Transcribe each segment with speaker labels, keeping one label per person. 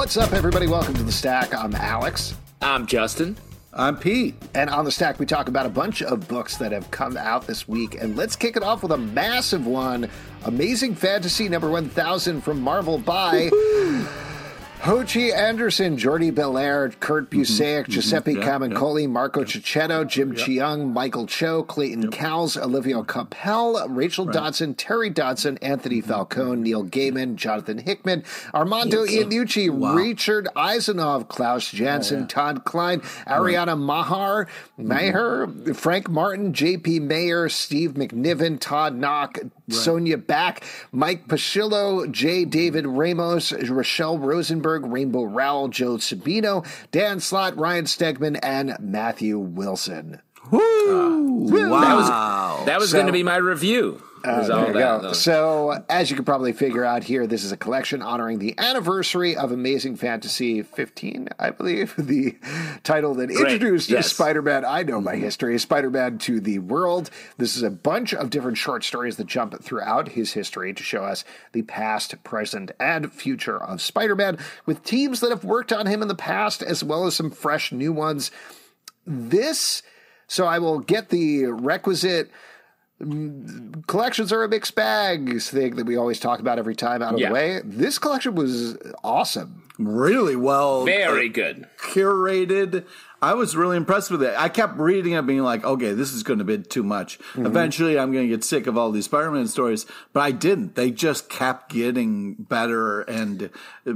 Speaker 1: What's up, everybody? Welcome to the Stack. I'm Alex.
Speaker 2: I'm Justin.
Speaker 3: I'm Pete.
Speaker 1: And on the Stack, we talk about a bunch of books that have come out this week. And let's kick it off with a massive one Amazing Fantasy number 1000 from Marvel by. Ho Che Anderson, Jordie Bellaire, Kurt
Speaker 3: Mm-hmm.
Speaker 1: Busiek, mm-hmm. Giuseppe Camuncoli, Marco Checchetto, Jim Cheung, Michael Cho, Clayton Cowles, Olivier mm-hmm. Coipel, Rachel Dodson, Terry Dodson, Anthony
Speaker 3: Mm-hmm.
Speaker 1: Falcone, mm-hmm. Neil Gaiman, Jonathan Hickman, Armando Iannucci, Richard Isanove, Klaus oh, Janson, Todd Klein, Ariana Mahar, Maher, Frank Martin, J.P. Mayer, Steve McNiven, Todd Nauck, Sonia Back, Mike Pasciullo, Jay David Ramos, Rachelle Rosenberg, Rainbow Rowell, Joe Sabino, Dan Slott, Ryan Stegman, and Matthew Wilson.
Speaker 3: Woo! Ah.
Speaker 2: That was
Speaker 3: wow.
Speaker 2: that was
Speaker 1: So-
Speaker 2: going to be my review.
Speaker 1: Uh,
Speaker 2: all
Speaker 1: there you
Speaker 2: that.
Speaker 1: go. So, as you can probably figure out here, this is a collection honoring the anniversary of Amazing Fantasy 15, I believe, the title that introduced
Speaker 2: yes.
Speaker 1: Spider-Man. I know my history, Spider-Man to the world. This is a bunch of different short stories that jump throughout his history to show us the past, present, and future of Spider-Man, with teams that have worked on him in the past, as well as some fresh new ones. This, so I will get the requisite collections are a mixed bag thing that we always talk about every time out of
Speaker 2: Yeah.
Speaker 1: the way. This collection was awesome.
Speaker 3: really well
Speaker 2: Very good.
Speaker 3: curated. I was really impressed with it. I kept reading it, being like, okay, this is going to be too much. Eventually, I'm going to get sick of all these Spider Man stories, but I didn't. They just kept getting better, and uh,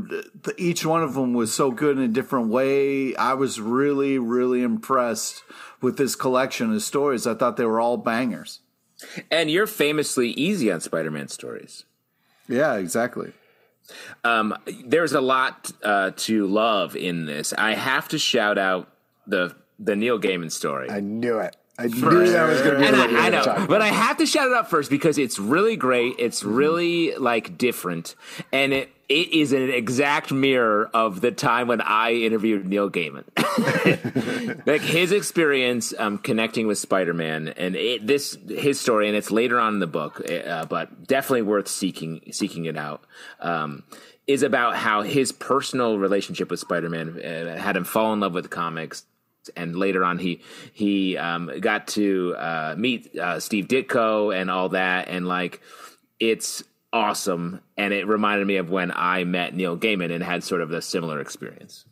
Speaker 3: each one of them was so good in a different way. I was really, really impressed with this collection of stories. I thought they were all bangers.
Speaker 2: And you're famously easy on Spider-Man stories.
Speaker 3: Yeah, exactly.
Speaker 2: Um, there's a lot uh, to love in this. I have to shout out the the Neil Gaiman story.
Speaker 1: I knew it. I knew that was going to be
Speaker 2: and I, I know, but I have to shout it out first because it's really great. It's really like different, and it it is an exact mirror of the time when I interviewed Neil Gaiman. like his experience um, connecting with Spider-Man, and it, this his story, and it's later on in the book, uh, but definitely worth seeking seeking it out. Um, is about how his personal relationship with Spider-Man uh, had him fall in love with comics and later on he he um, got to uh, meet uh, Steve Ditko and all that, and like it's awesome. And it reminded me of when I met Neil Gaiman and had sort of a similar experience.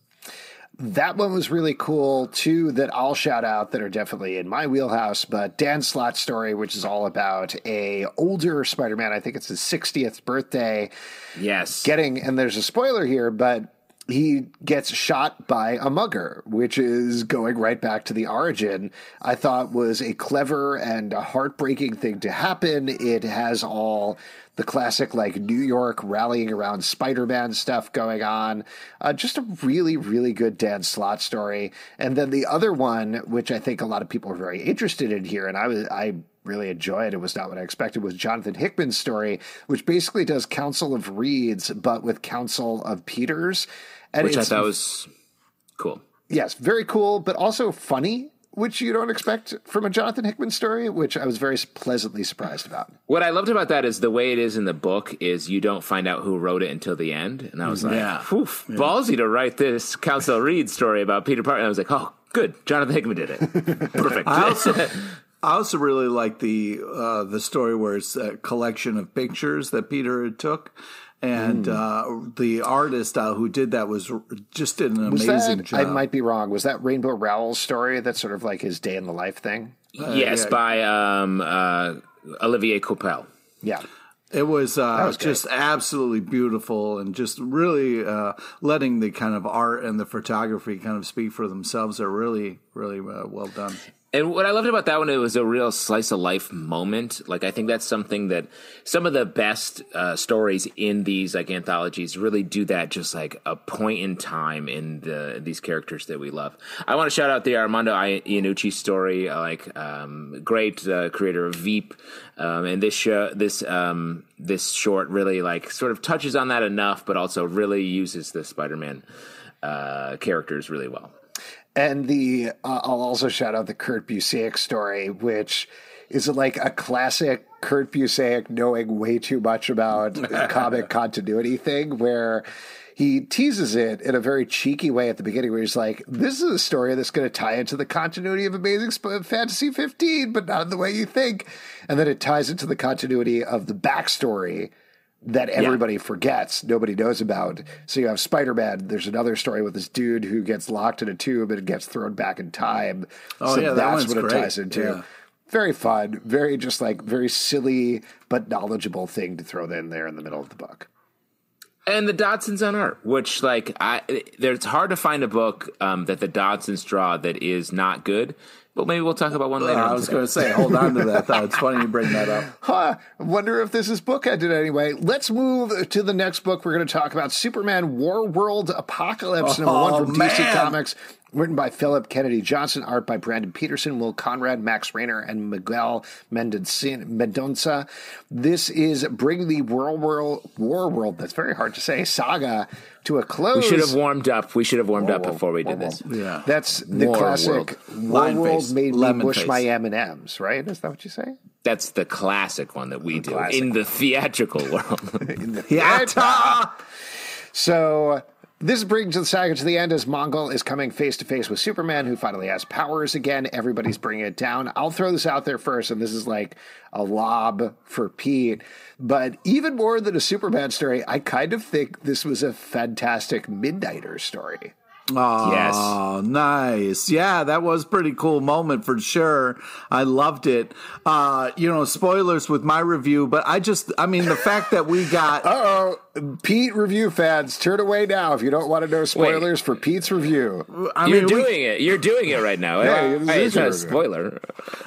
Speaker 1: That one was really cool. too. that I'll shout out that are definitely in my wheelhouse, but Dan Slott's story, which is all about a older Spider-Man. I think it's his 60th birthday.
Speaker 2: Yes,
Speaker 1: getting and there's a spoiler here, but he gets shot by a mugger, which is going right back to the origin. I thought was a clever and a heartbreaking thing to happen. It has all the classic like New York rallying around Spider-Man stuff going on. Uh, just a really, really good Dan Slott story. And then the other one, which I think a lot of people are very interested in here, and I was I really enjoy it. It was not what I expected. Was Jonathan Hickman's story, which basically does Council of Reeds, but with Council of Peters, and
Speaker 2: which I thought was cool.
Speaker 1: yes, very cool, but also funny, which you don't expect from a Jonathan Hickman story, which I was very pleasantly surprised about.
Speaker 2: What I loved about that is the way it is in the book is you don't find out who wrote it until the end, and I was like,
Speaker 3: Yeah.
Speaker 2: "Phew, ballsy to write this Council Reed story about Peter Parker." And I was like, "Oh, good, Jonathan Hickman did it, perfect."
Speaker 3: I also, I also really like the uh, the story where it's a collection of pictures that Peter took, and uh, the artist uh, who did that was just did an
Speaker 1: Was
Speaker 3: amazing
Speaker 1: that,
Speaker 3: job.
Speaker 1: I might be wrong. Was that Rainbow Rowell's story? That's sort of like his day in the life thing.
Speaker 2: yes,
Speaker 3: yeah.
Speaker 2: by um, uh, Olivier Coipel.
Speaker 1: Yeah.
Speaker 3: It was, uh,
Speaker 1: was great.
Speaker 3: just absolutely beautiful and just really uh, letting the kind of art and the photography kind of speak for themselves are really, really uh, well done.
Speaker 2: And what I loved about that one, it was a real slice of life moment. Like I think that's something that some of the best uh, stories in these like anthologies really do that. Just like a point in time in the these characters that we love. I want to shout out the Armando Iannucci story. Like um, great uh, creator of Veep, um, and this show, this um, this short really like sort of touches on that enough, but also really uses the Spider-Man uh, characters really well.
Speaker 1: And the uh, I'll also shout out the Kurt Busiek story, which is like a classic Kurt Busiek knowing way too much about comic continuity thing, where he teases it in a very cheeky way at the beginning, where he's like, "This is a story that's going to tie into the continuity of Amazing Sp- Fantasy 15, but not in the way you think," and then it ties into the continuity of the backstory that everybody forgets, nobody knows about. So you have Spider Man. There's another story with this dude who gets locked in a tube and gets thrown back in time.
Speaker 3: Oh,
Speaker 1: so
Speaker 3: yeah, that
Speaker 1: that's
Speaker 3: one's
Speaker 1: what it ties into.
Speaker 3: Yeah.
Speaker 1: Very fun, very just like very silly but knowledgeable thing to throw in there in the middle of the book.
Speaker 2: and the Dodsons on art, which like I, there's hard to find a book um, that the Dodsons draw that is not good. But maybe we'll talk about one later.
Speaker 3: I
Speaker 2: on
Speaker 3: was going to say, hold on to that thought. It's funny you bring that up.
Speaker 1: Huh, I wonder if this is bookended anyway. Let's move to the next book. We're going to talk about Superman Warworld Apocalypse, number
Speaker 3: Oh,
Speaker 1: one from DC. Comics, written by Philip Kennedy Johnson, art by Brandon Peterson, Will Conrad, Max Raynor, and Miguel Mendonça. This is bring the Warworld, War World, that's very hard to say, saga to a close.
Speaker 2: We should have warmed up. We should have warmed up
Speaker 1: War
Speaker 2: before we
Speaker 1: World,
Speaker 2: did
Speaker 1: War
Speaker 2: this.
Speaker 3: Yeah.
Speaker 1: That's the
Speaker 2: War
Speaker 1: classic
Speaker 2: World.
Speaker 1: War
Speaker 3: Line
Speaker 1: World
Speaker 3: face,
Speaker 1: made me
Speaker 3: lemon
Speaker 1: mush
Speaker 3: face.
Speaker 1: my M&Ms, right? Is that what you say?
Speaker 2: That's the classic one that we do
Speaker 1: classic
Speaker 2: in the theatrical world.
Speaker 3: Yatta!
Speaker 1: So this brings the saga to the end as Mongul is coming face to face with Superman, who finally has powers again. Everybody's bringing it down. I'll throw this out there first, and this is like a lob for Pete. But even more than a Superman story, I kind of think this was a fantastic Midnighter story.
Speaker 3: Oh, yes. nice. Yeah, that was pretty cool moment for sure. I loved it. Uh, you know, spoilers with my review, but I just, I mean, the fact that we got.
Speaker 1: Uh oh, Pete review fans, turn away now if you don't want to know spoilers for Pete's review.
Speaker 3: I
Speaker 2: You're
Speaker 3: mean, we-
Speaker 2: doing it. You're doing it right now.
Speaker 1: Yeah,
Speaker 2: Hey,
Speaker 1: this
Speaker 2: hey,
Speaker 1: is
Speaker 2: it's not a spoiler.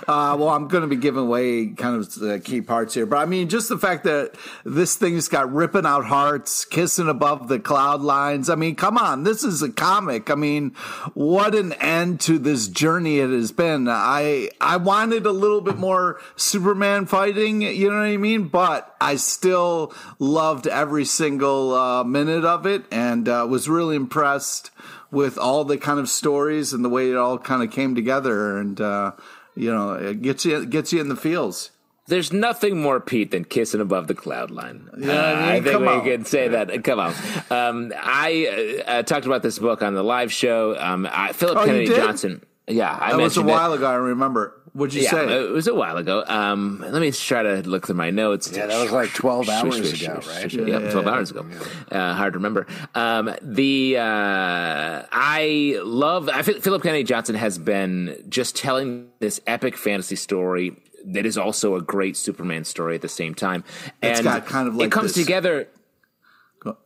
Speaker 3: Uh, well, I'm going to be giving away kind of the key parts here, but I mean, just the fact that this thing's got ripping out hearts, kissing above the cloud lines. I mean, come on, this is a comic. I mean, what an end to this journey it has been. I I wanted a little bit more Superman fighting, you know what I mean? But I still loved every single uh, minute of it, and uh, was really impressed with all the kind of stories and the way it all kind of came together and. Uh, you know, it gets you gets you in the feels.
Speaker 2: There's nothing more Pete than kissing above the cloud line.
Speaker 3: I
Speaker 2: Uh, I think
Speaker 3: come
Speaker 2: we
Speaker 3: on.
Speaker 2: can say that. Come on. Um, I uh, uh, talked about this book on the live show. Um, I, Philip
Speaker 3: Oh,
Speaker 2: Kennedy? Johnson. Yeah, I
Speaker 3: That was a
Speaker 2: mentioned it.
Speaker 3: while ago. I remember. What'd you
Speaker 2: Yeah,
Speaker 3: say?
Speaker 2: it was a while ago. Um, let me try to look through my notes.
Speaker 1: Yeah, that was like 12 hours ago, right?
Speaker 2: Yep, twelve hours ago. Uh, hard to remember. Um, the uh, I love. I Philip Kennedy Johnson has been just telling this epic fantasy story that is also a great Superman story at the same time.
Speaker 3: It's
Speaker 2: and
Speaker 3: got kind of like
Speaker 2: it comes
Speaker 3: this-
Speaker 2: together.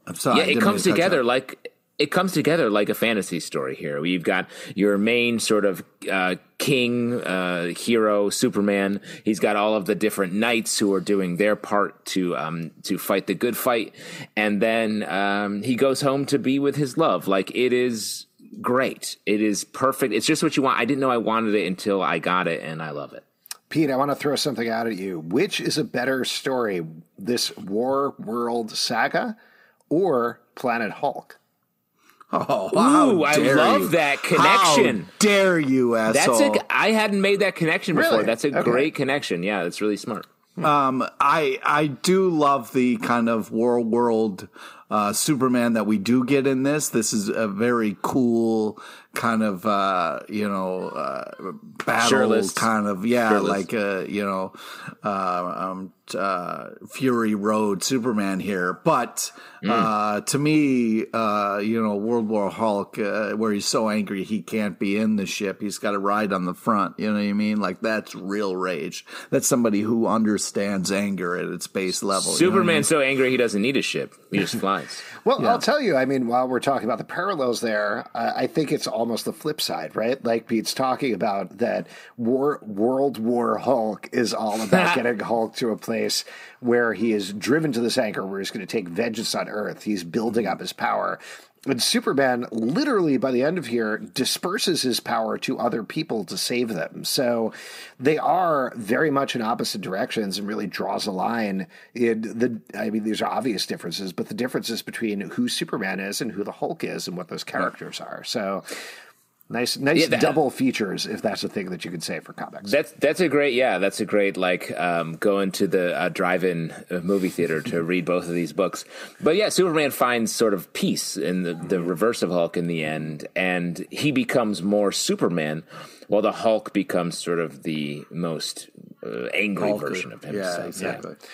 Speaker 3: I'm sorry.
Speaker 2: Yeah, it comes
Speaker 3: to
Speaker 2: together like it comes together like a fantasy story here. We've got your main sort of uh, king, uh, hero, Superman. He's got all of the different knights who are doing their part to um, to fight the good fight, and then um, he goes home to be with his love. Like it is great. It is perfect. It's just what you want. I didn't know I wanted it until I got it, and I love it.
Speaker 1: Pete, I want to throw something out at you. Which is a better story, this Warworld saga or Planet Hulk?
Speaker 3: Oh,
Speaker 2: Ooh, I love
Speaker 3: you.
Speaker 2: that connection.
Speaker 3: How dare you,
Speaker 2: That's
Speaker 3: asshole?
Speaker 2: a. I hadn't made that connection before.
Speaker 1: Really?
Speaker 2: That's a
Speaker 1: Okay.
Speaker 2: great connection. Yeah, that's really smart.
Speaker 3: Um, I I do love the kind of war world uh, Superman that we do get in this. This is a very cool kind of uh, you know uh, battle
Speaker 2: Shirtless.
Speaker 3: kind of yeah,
Speaker 2: Shirtless.
Speaker 3: like uh, you know uh, um, uh, Fury Road Superman here. But uh, to me, uh, you know, World War Hulk, uh, where he's so angry he can't be in the ship, he's got to ride on the front. You know what I mean? Like that's real rage. That's somebody who understands anger at its base level. you know I mean?
Speaker 2: Superman's so angry he doesn't need a ship. He just flies.
Speaker 1: Well, yeah. I'll tell you. I mean, while we're talking about the parallels there, uh, I think it's almost the flip side, right? Like Pete's talking about that war, World War Hulk is all about getting Hulk to a place where he is driven to this anchor where he's going to take vengeance on Earth. He's building mm-hmm. up his power. And Superman, literally by the end of here, disperses his power to other people to save them. So they are very much in opposite directions and really draws a line in the. I mean, these are obvious differences, but the differences between who Superman is and who the Hulk is and what those characters are. So Nice, nice yeah, that, double features, if that's a thing that you could say for comics.
Speaker 2: That's that's a great, yeah, that's a great like um, going to the uh, drive-in uh, movie theater to read both of these books. But yeah, Superman finds sort of peace in the, the reverse of Hulk in the end, and he becomes more Superman, while the Hulk becomes sort of the most uh, angry Hulk, version of himself.
Speaker 3: Yeah, exactly. Yeah.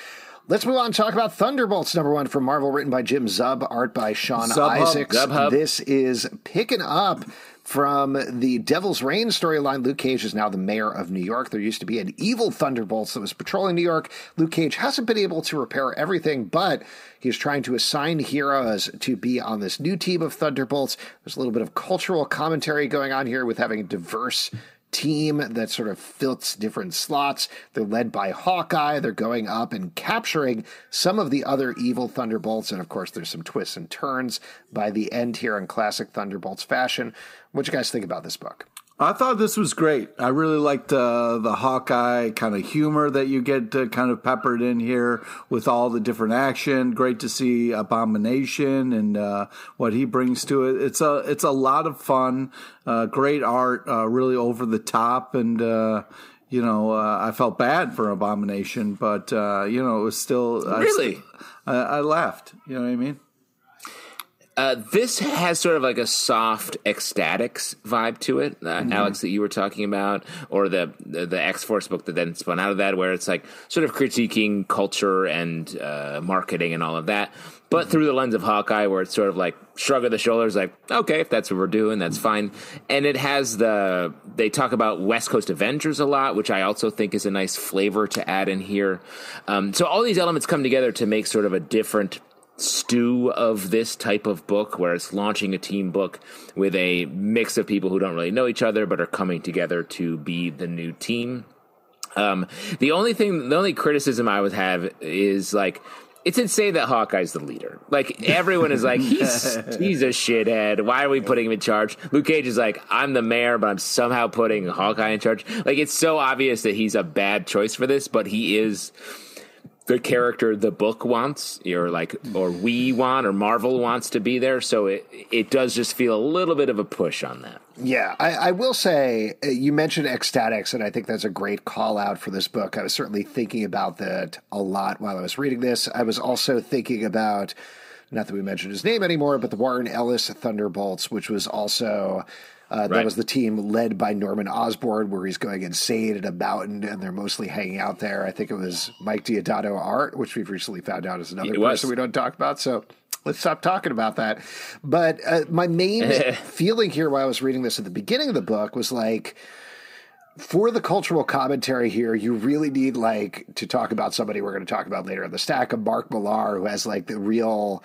Speaker 1: Let's move on and talk about Thunderbolts number one from Marvel, written by Jim Zub, art by Sean Izaakse. This is picking up from the Devil's Reign storyline, Luke Cage is now the mayor of New York. There used to be an evil Thunderbolts that was patrolling New York. Luke Cage hasn't been able to repair everything, but he's trying to assign heroes to be on this new team of Thunderbolts. There's a little bit of cultural commentary going on here with having a diverse team that sort of fits different slots. They're led by Hawkeye. They're going up and capturing some of the other evil Thunderbolts. And of course, there's some twists and turns by the end here in classic Thunderbolts fashion. What you guys think about this book?
Speaker 3: I thought this was great. I really liked uh, the Hawkeye kind of humor that you get uh, kind of peppered in here with all the different action. Great to see Abomination and uh, what he brings to it. It's a it's a lot of fun. Uh, great art, uh, really over the top, and uh, you know I felt bad for Abomination, but you know it was still
Speaker 2: really.
Speaker 3: I, I laughed. You know what I mean?
Speaker 2: Uh, this has sort of like a soft X-Statix vibe to it, uh, mm-hmm. Alex, that you were talking about, or the the, the X Force book that then spun out of that, where it's like sort of critiquing culture and uh, marketing and all of that, but mm-hmm. through the lens of Hawkeye, where it's sort of like shrug of the shoulders, like okay, if that's what we're doing, that's fine. And it has the they talk about West Coast Avengers a lot, which I also think is a nice flavor to add in here. Um, so all these elements come together to make sort of a different stew of this type of book where it's launching a team book with a mix of people who don't really know each other but are coming together to be the new team. Um, the only thing, the only criticism I would have is like, it's insane that Hawkeye's the leader. Like everyone is like, he's he's a shithead. Why are we putting him in charge? Luke Cage is like, I'm the mayor, but I'm somehow putting Hawkeye in charge. Like it's so obvious that he's a bad choice for this, but he is the character the book wants or like or we want or marvel wants to be there. So it it does just feel a little bit of a push on that.
Speaker 1: Yeah i, I will say uh, you mentioned X-Statix and i think that's a great call out for this book. I was certainly thinking about that a lot while i was reading this. I was also thinking about not that we mentioned his name anymore but the warren ellis thunderbolts which was also uh, right. That was the team led by Norman Osborn, where he's going insane at a mountain, and they're mostly hanging out there. I think it was Mike Deodato art, which we've recently found out is another it person was. we don't talk about. So let's stop talking about that. But uh, my main feeling here while I was reading this at the beginning of the book was like, for the cultural commentary here, you really need like to talk about somebody we're going to talk about later in the stack of Mark Millar, who has like the real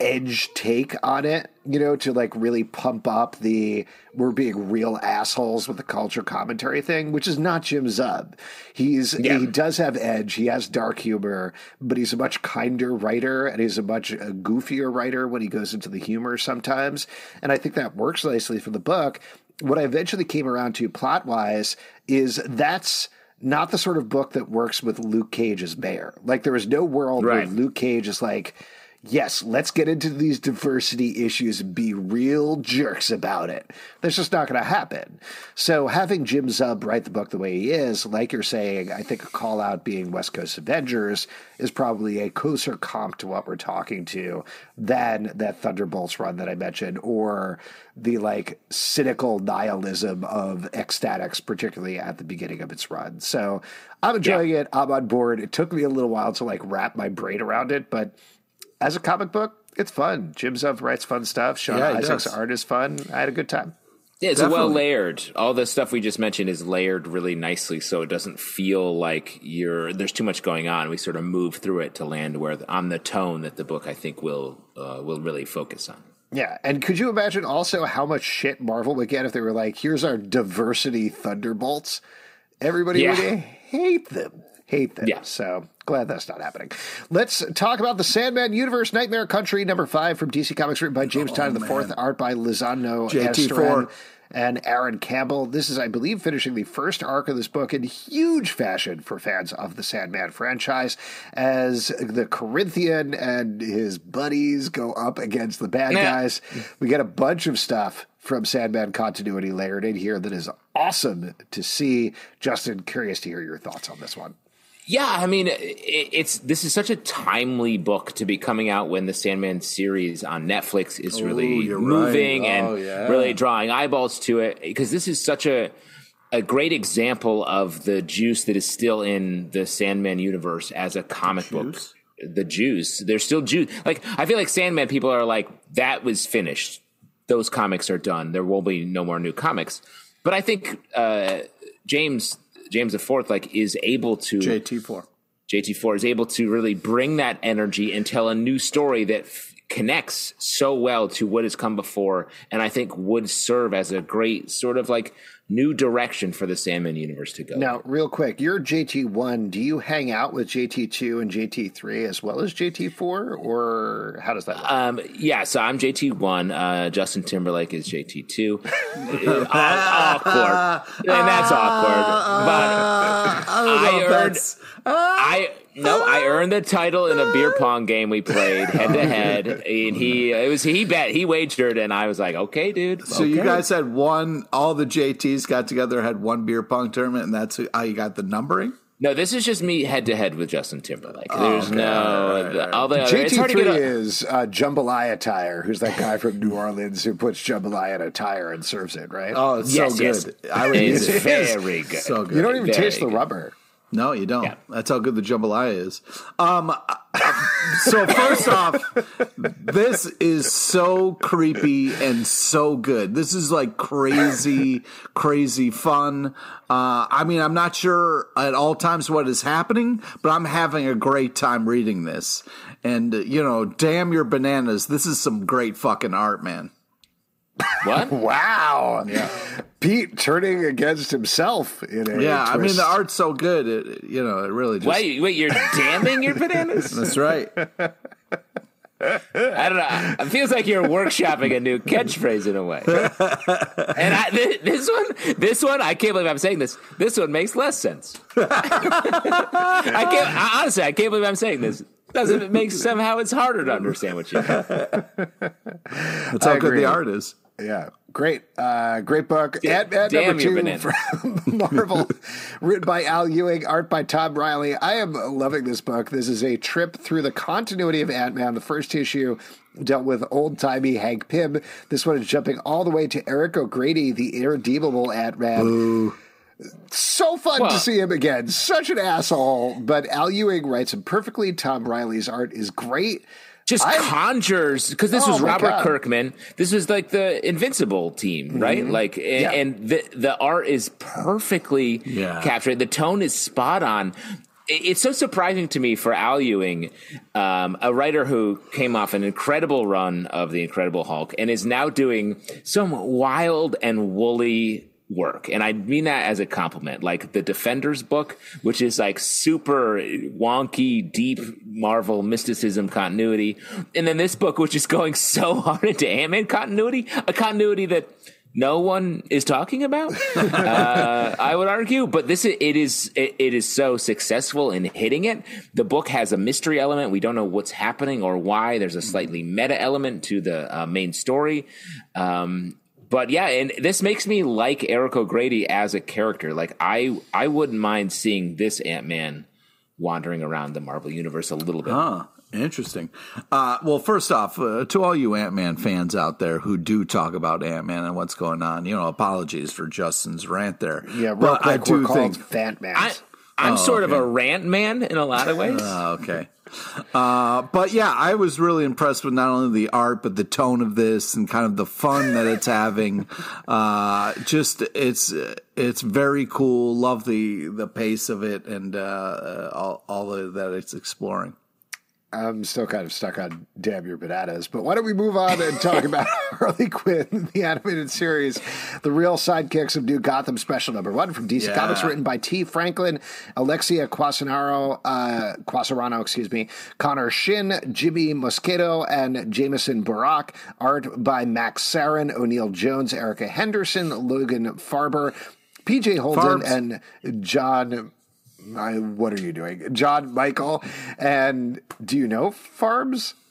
Speaker 1: edge take on it, you know, to like really pump up the we're being real assholes with the culture commentary thing, which is not Jim Zub. He's yeah. he does have edge, he has dark humor, but he's a much kinder writer and he's a much a uh, goofier writer when he goes into the humor sometimes. And I think that works nicely for the book. What I eventually came around to plot wise is that's not the sort of book that works with Luke Cage as mayor. Like there is no world right. where Luke Cage is like yes, let's get into these diversity issues and be real jerks about it. That's just not going to happen. So having Jim Zub write the book the way he is, like you're saying, I think a call out being West Coast Avengers is probably a closer comp to what we're talking to than that Thunderbolts run that I mentioned, or the like cynical nihilism of X-Statix, particularly at the beginning of its run. So I'm enjoying yeah. it. I'm on board. It took me a little while to like wrap my brain around it, but as a comic book, it's fun. Jim Zub writes fun stuff. Sean yeah, Izaakse's art is fun. I had a good time.
Speaker 2: Yeah, it's
Speaker 3: Definitely.
Speaker 2: well layered. All the stuff we just mentioned is layered really nicely, so it doesn't feel like you're there's too much going on. We sort of move through it to land where the, on the tone that the book I think will uh, will really focus on.
Speaker 1: Yeah, and could you imagine also how much shit Marvel would get if they were like, "Here's our diversity thunderbolts"? Everybody
Speaker 2: Yeah.
Speaker 1: would hate them, hate them.
Speaker 2: Yeah.
Speaker 1: So glad that's not happening. Let's talk about the Sandman Universe, Nightmare Country, number five from DC Comics, written by James oh, Tynion the Fourth, art by Lisandro
Speaker 3: JT4.
Speaker 1: Estherren and Aaron Campbell. This is, I believe, finishing the first arc of this book in huge fashion for fans of the Sandman franchise, as the Corinthian and his buddies go up against the bad
Speaker 2: Yeah.
Speaker 1: guys. We get a bunch of stuff from Sandman continuity layered in here that is awesome to see. Justin, curious to hear your thoughts on this one.
Speaker 2: Yeah, I mean, it, it's this is such a timely book to be coming out when the Sandman series on Netflix is really
Speaker 3: you're
Speaker 2: moving
Speaker 3: right. Oh,
Speaker 2: and
Speaker 3: yeah.
Speaker 2: really drawing eyeballs to it because this is such a a great example of the juice that is still in the Sandman universe as a comic book. The juice, there's still juice. Like I feel like Sandman people are like that was finished. Those comics are done. There will be no more new comics. But I think uh, James James the Fourth like is able to
Speaker 3: JT4.
Speaker 2: JT4 is able to really bring that energy and tell a new story that connects so well to what has come before, and I think would serve as a great sort of like new direction for the Sandman universe to go.
Speaker 1: Now, real quick, you're JT1. Do you hang out with JT2 and JT3 as well as JT4, or how does that work?
Speaker 2: Um, yeah, so I'm JT1. Uh, Justin Timberlake is JT2. Uh, awkward, and that's awkward. But I earned. I no, I earned the title in a beer pong game we played head to head, and he it was he bet he wagered, it, and I was like, okay, dude.
Speaker 3: So you guys had one. All the JTs got together, had one beer pong tournament, and that's how you got the numbering.
Speaker 2: No, this is just me head to head with Justin Timberlake. There's no the- all the other. It's hard to
Speaker 1: JT3 is uh, Jambalaya Tire, who's that guy from New Orleans who puts jambalaya in a tire and serves it, right?
Speaker 3: Oh, it's
Speaker 2: yes,
Speaker 3: so
Speaker 2: yes,
Speaker 3: good. I would
Speaker 2: it's
Speaker 3: it.
Speaker 2: very good.
Speaker 3: So good.
Speaker 1: you don't even
Speaker 2: very
Speaker 1: taste the
Speaker 2: good.
Speaker 1: rubber.
Speaker 3: No, you don't.
Speaker 2: Yeah.
Speaker 3: That's how good the jambalaya is. Um, so first off, this is so creepy and so good. This is like crazy, crazy fun. Uh, I mean, I'm not sure at all times what is happening, but I'm having a great time reading this. And you know, damn your bananas! This is some great fucking art, man.
Speaker 2: What?
Speaker 1: Wow. Pete turning against himself in a
Speaker 3: Yeah, I mean the art's so good. It, it- you know, it really just.
Speaker 2: Wait, wait, you're damning your bananas?
Speaker 3: That's right.
Speaker 2: I don't know. It feels like you're workshopping a new catchphrase in a way. And I, th- this one, this one, I can't believe I'm saying this. This one makes less sense. I can't. I, honestly, I can't believe I'm saying this. Doesn't it make somehow it's harder to understand what you? mean.
Speaker 3: That's how good the art is.
Speaker 1: Yeah, great, uh, great book. Ant Man
Speaker 2: damn
Speaker 1: number two from Marvel, written by Al Ewing, art by Tom Reilly. I am loving this book. This is a trip through the continuity of Ant Man. The first issue dealt with old timey Hank Pym. This one is jumping all the way to Eric O'Grady, the irredeemable Ant Man. So fun
Speaker 2: Well-
Speaker 1: to see him again. Such an asshole, but Al Ewing writes him perfectly. Tom Reilly's art is great.
Speaker 2: Just
Speaker 1: I-
Speaker 2: conjures because this
Speaker 1: Oh
Speaker 2: was Robert
Speaker 1: God.
Speaker 2: Kirkman. This was like the Invincible team, right? Like, and,
Speaker 1: Yeah.
Speaker 2: and the the art is perfectly
Speaker 3: Yeah.
Speaker 2: captured. The tone is spot on. It's so surprising to me for Al Ewing, um, a writer who came off an incredible run of the Incredible Hulk and is now doing some wild and woolly work. And I mean that as a compliment. Like the Defenders book, which is like super wonky, deep Marvel mysticism continuity. And then this book, which is going so hard into Ant-Man continuity, a continuity that no one is talking about. uh, I would argue, but this it is it, it is so successful in hitting it. The book has a mystery element. We don't know what's happening or why. There's a slightly meta element to the uh, main story. Um, but yeah, and this makes me like Eric O'Grady as a character. Like I, I wouldn't mind seeing this Ant Man wandering around the Marvel universe a little bit.
Speaker 3: Huh. Interesting. Uh, well, first off, uh, to all you Ant Man fans out there who do talk about Ant Man and what's going on, you know, apologies for Justin's rant there.
Speaker 1: Yeah, real
Speaker 3: But
Speaker 1: quick, we're
Speaker 3: think
Speaker 1: Fant Man.
Speaker 2: I'm
Speaker 3: Oh,
Speaker 2: sort of a rant man in a lot of ways.
Speaker 3: Oh, okay. Uh, but yeah, I was really impressed with not only the art, but the tone of this and kind of the fun that it's having. Uh, just it's it's very cool. Love the the pace of it and uh, all all the, that it's exploring.
Speaker 1: I'm still kind of stuck on Damn Your Bananas, but why don't we move on and talk about Harley Quinn, the animated series, the real sidekicks of New Gotham Special Number One from DC
Speaker 3: Yeah.
Speaker 1: Comics, written by Tee Franklin, Alexia Quasarano, uh, Quasarano, excuse me, Conner Shin, Jimmy Mosqueda, and Jamiesen Borak. Art by Max Sarin, O'Neill Jones, Erica Henderson, Logan Faerber, PJ Holden,
Speaker 3: Farbs.
Speaker 1: and Jon. I, what are you doing, Jon Mikel? And do you know Farbs?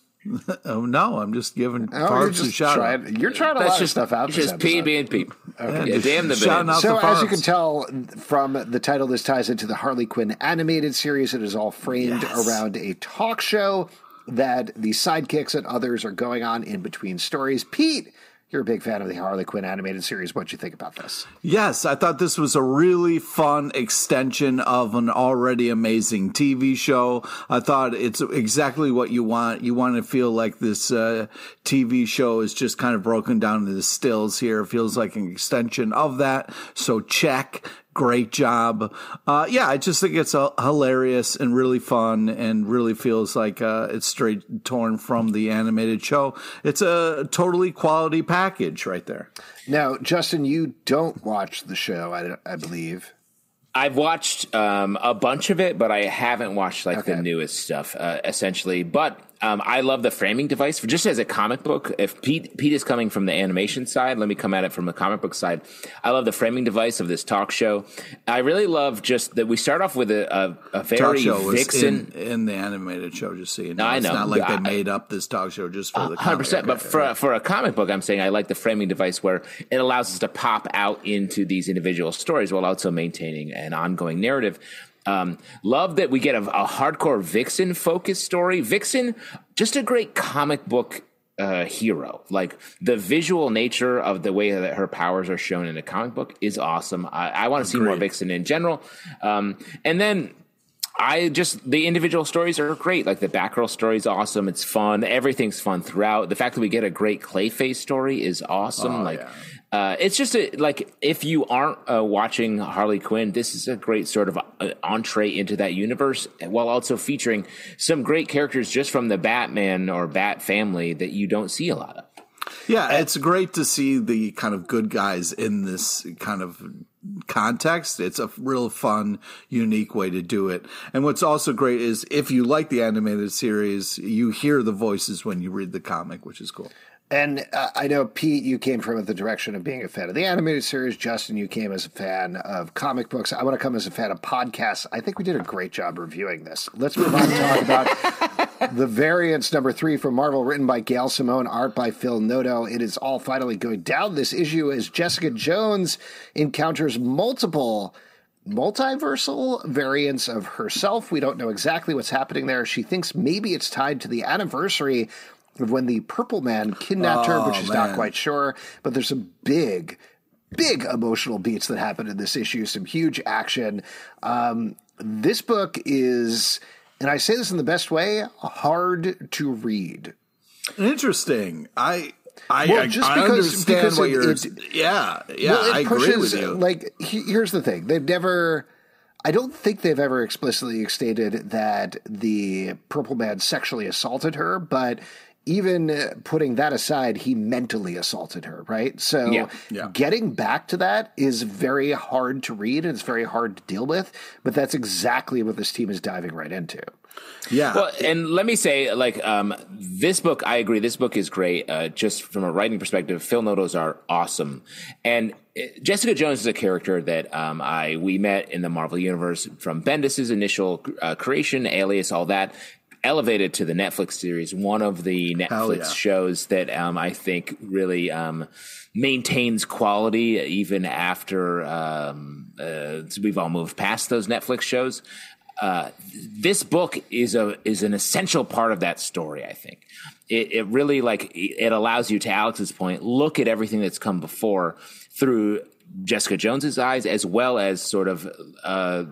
Speaker 3: Oh no, I'm just giving
Speaker 1: Oh, you're
Speaker 3: Farbs a
Speaker 1: just
Speaker 3: shout out.
Speaker 1: You're trying a
Speaker 2: That's
Speaker 1: lot
Speaker 2: just
Speaker 1: of stuff out.
Speaker 2: It's just P
Speaker 1: and
Speaker 2: being P. Yeah, damn the
Speaker 3: Shouting
Speaker 2: band.
Speaker 1: So,
Speaker 3: the
Speaker 1: as you can tell from the title, this ties into the Harley Quinn animated series. It is all framed
Speaker 3: Yes.
Speaker 1: around a talk show that the sidekicks and others are going on in between stories. Pete, you're a big fan of the Harley Quinn animated series. What do you think about this?
Speaker 3: Yes, I thought this was a really fun extension of an already amazing TV show. I thought it's exactly what you want. You want to feel like this uh, TV show is just kind of broken down into the stills here. It feels like an extension of that. So check. Great job. Uh, yeah, I just think it's uh, hilarious and really fun and really feels like uh, it's straight torn from the animated show. It's a totally quality package right there.
Speaker 1: Now, Justin, you don't watch the show, I, I believe.
Speaker 2: I've watched um, a bunch of it, but I haven't watched like
Speaker 1: Okay.
Speaker 2: the newest stuff, uh, essentially. But um, I love the framing device. Just as a comic book, if Pete Pete is coming from the animation side, let me come at it from the comic book side. I love the framing device of this talk show. I really love just that we start off with a, a, a
Speaker 3: talk
Speaker 2: very vixen.
Speaker 3: in, in the animated show. Just so you know,
Speaker 2: I
Speaker 3: it's
Speaker 2: know.
Speaker 3: not like
Speaker 2: I-
Speaker 3: they made up this talk show just for the
Speaker 2: hundred percent. but for
Speaker 3: right.
Speaker 2: for a comic book, I'm saying I like the framing device where it allows us to pop out into these individual stories while also maintaining an ongoing narrative. Um, love that we get a, a hardcore Vixen focused story. Vixen, just a great comic book uh, hero. Like the visual nature of the way that her powers are shown in a comic book is awesome. I, I want to see more Vixen in general. Um, and then I just the individual stories are great. Like the Batgirl story is awesome. It's fun. Everything's fun throughout. The fact that we get a great Clayface story is awesome.
Speaker 3: Oh,
Speaker 2: like
Speaker 3: yeah.
Speaker 2: Uh, it's just a, like if you aren't uh, watching Harley Quinn, this is a great sort of uh, entree into that universe, while also featuring some great characters just from the Batman or Bat family that you don't see a lot of.
Speaker 3: yeah, it's great to see the kind of good guys in this kind of context. It's a real fun, unique way to do it. And what's also great is if you like the animated series, you hear the voices when you read the comic, which is cool.
Speaker 1: And uh, I know, Pete, you came from the direction of being a fan of the animated series. Justin, you came as a fan of comic books. I want to come as a fan of podcasts. I think we did a great job reviewing this. Let's move on to talk about the variants number three from Marvel, written by Gail Simone, art by Phil Noto. It is all finally going down this issue as Jessica Jones encounters multiple multiversal variants of herself. We don't know exactly what's happening there. She thinks maybe it's tied to the anniversary of when the Purple Man kidnapped her, but
Speaker 3: Oh,
Speaker 1: she's not quite sure. But there's some big, big emotional beats that happen in this issue, some huge action. Um, this book is, and I say this in the best way, hard to read.
Speaker 3: Interesting. I. I,
Speaker 1: Well,
Speaker 3: I,
Speaker 1: just
Speaker 3: I
Speaker 1: because-
Speaker 3: understand
Speaker 1: because
Speaker 3: what
Speaker 1: it-
Speaker 3: you're.
Speaker 1: it-
Speaker 3: yeah, yeah,
Speaker 1: Well, it
Speaker 3: I agree
Speaker 1: pushes,
Speaker 3: with you.
Speaker 1: Like, he, here's the thing: they've never. I don't think they've ever explicitly stated that the Purple Man sexually assaulted her, but even uh, putting that aside, he mentally assaulted her, right? So
Speaker 2: Yeah,
Speaker 3: yeah.
Speaker 1: getting back to that is very hard to read and it's very hard to deal with, but that's exactly what this team is diving right into.
Speaker 3: yeah,
Speaker 2: Well, and let me say, like, um, this book, I agree. This book is great. Uh, just from a writing perspective, Phil Notos are awesome, and uh, Jessica Jones is a character that um, I we met in the Marvel universe from Bendis's initial uh, creation, Alias, all that. Elevated to the Netflix series, one of the Netflix
Speaker 3: yeah.
Speaker 2: shows that um, I think really um, maintains quality even after um, uh, we've all moved past those Netflix shows uh, this book is a is an essential part of that story. I think it, it really like it allows you to Alex's point look at everything that's come before through Jessica Jones's eyes as well as sort of uh,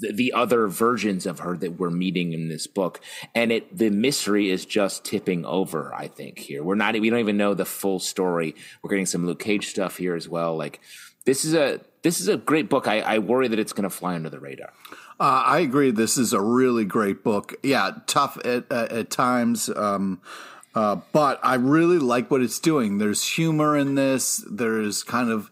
Speaker 2: the, the other versions of her that we're meeting in this book, and it the mystery is just tipping over. I think here we're not we don't even know the full story. We're getting some Luke Cage stuff here as well. Like this is a this is a great book. I, I worry that it's going to fly under the radar.
Speaker 3: Uh, I agree. This is a really great book. Yeah, tough at, at times. Um, uh, but I really like what it's doing. There's humor in this. There's kind of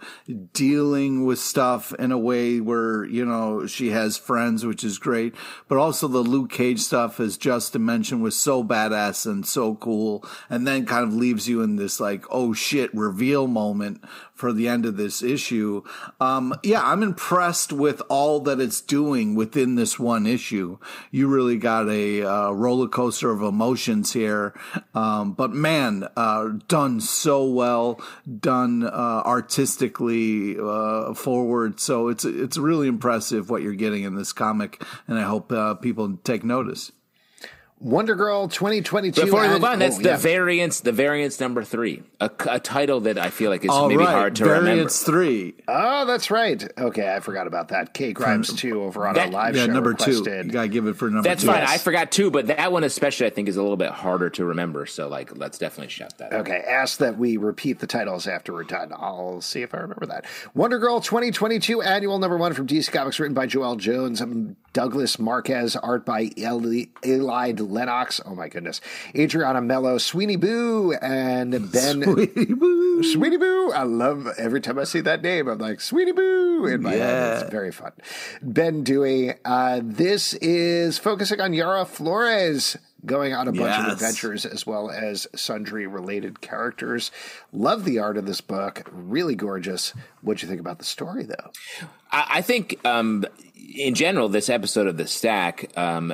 Speaker 3: dealing with stuff in a way where, you know, she has friends, which is great. But also the Luke Cage stuff, as Justin mentioned, was so badass and so cool. And then kind of leaves you in this like, oh shit, reveal moment for the end of this issue. Um, yeah, I'm impressed with all that it's doing within this one issue. You really got a uh, roller coaster of emotions here. Um, but man, uh, done so well, done uh, artistically uh, forward. So it's it's really impressive what you're getting in this comic, and I hope uh, people take notice.
Speaker 1: Wonder Girl 2022.
Speaker 2: Before we move on, that's oh, the yeah. variants. The variants number three, a, a, title that I feel like is
Speaker 3: All
Speaker 2: maybe
Speaker 3: right.
Speaker 2: hard to
Speaker 3: variants
Speaker 2: remember.
Speaker 3: Variants three.
Speaker 1: Oh, that's right. Okay, I forgot about that. K hmm. Grimes two over on
Speaker 2: that,
Speaker 1: our live
Speaker 3: yeah,
Speaker 1: show.
Speaker 3: number
Speaker 1: requested.
Speaker 3: two. You gotta give it for number
Speaker 2: that's
Speaker 3: two.
Speaker 2: Fine. Yes. I forgot two, but that one especially I think is a little bit harder to remember. So like, let's definitely shout that.
Speaker 1: Okay, out. ask that we repeat the titles after we're done. I'll see if I remember that. Wonder Girl 2022 annual number one from DC Comics, written by Joëlle Jones, um, Douglas Marques, art by Eli, Eli Lenox. Oh my goodness. Adriana Melo, Sweeney Boo, and Ben.
Speaker 3: Sweeney Boo.
Speaker 1: Sweeney Boo. I love every time I see that name. I'm like, Sweeney Boo in my yeah. head. It's very fun. Ben Dewey. Uh, this is focusing on Yara Flores going on a bunch yes. of adventures as well as sundry related characters. Love the art of this book. Really gorgeous. What'd you think about the story, though?
Speaker 2: I think um, in general, this episode of the Stack, um,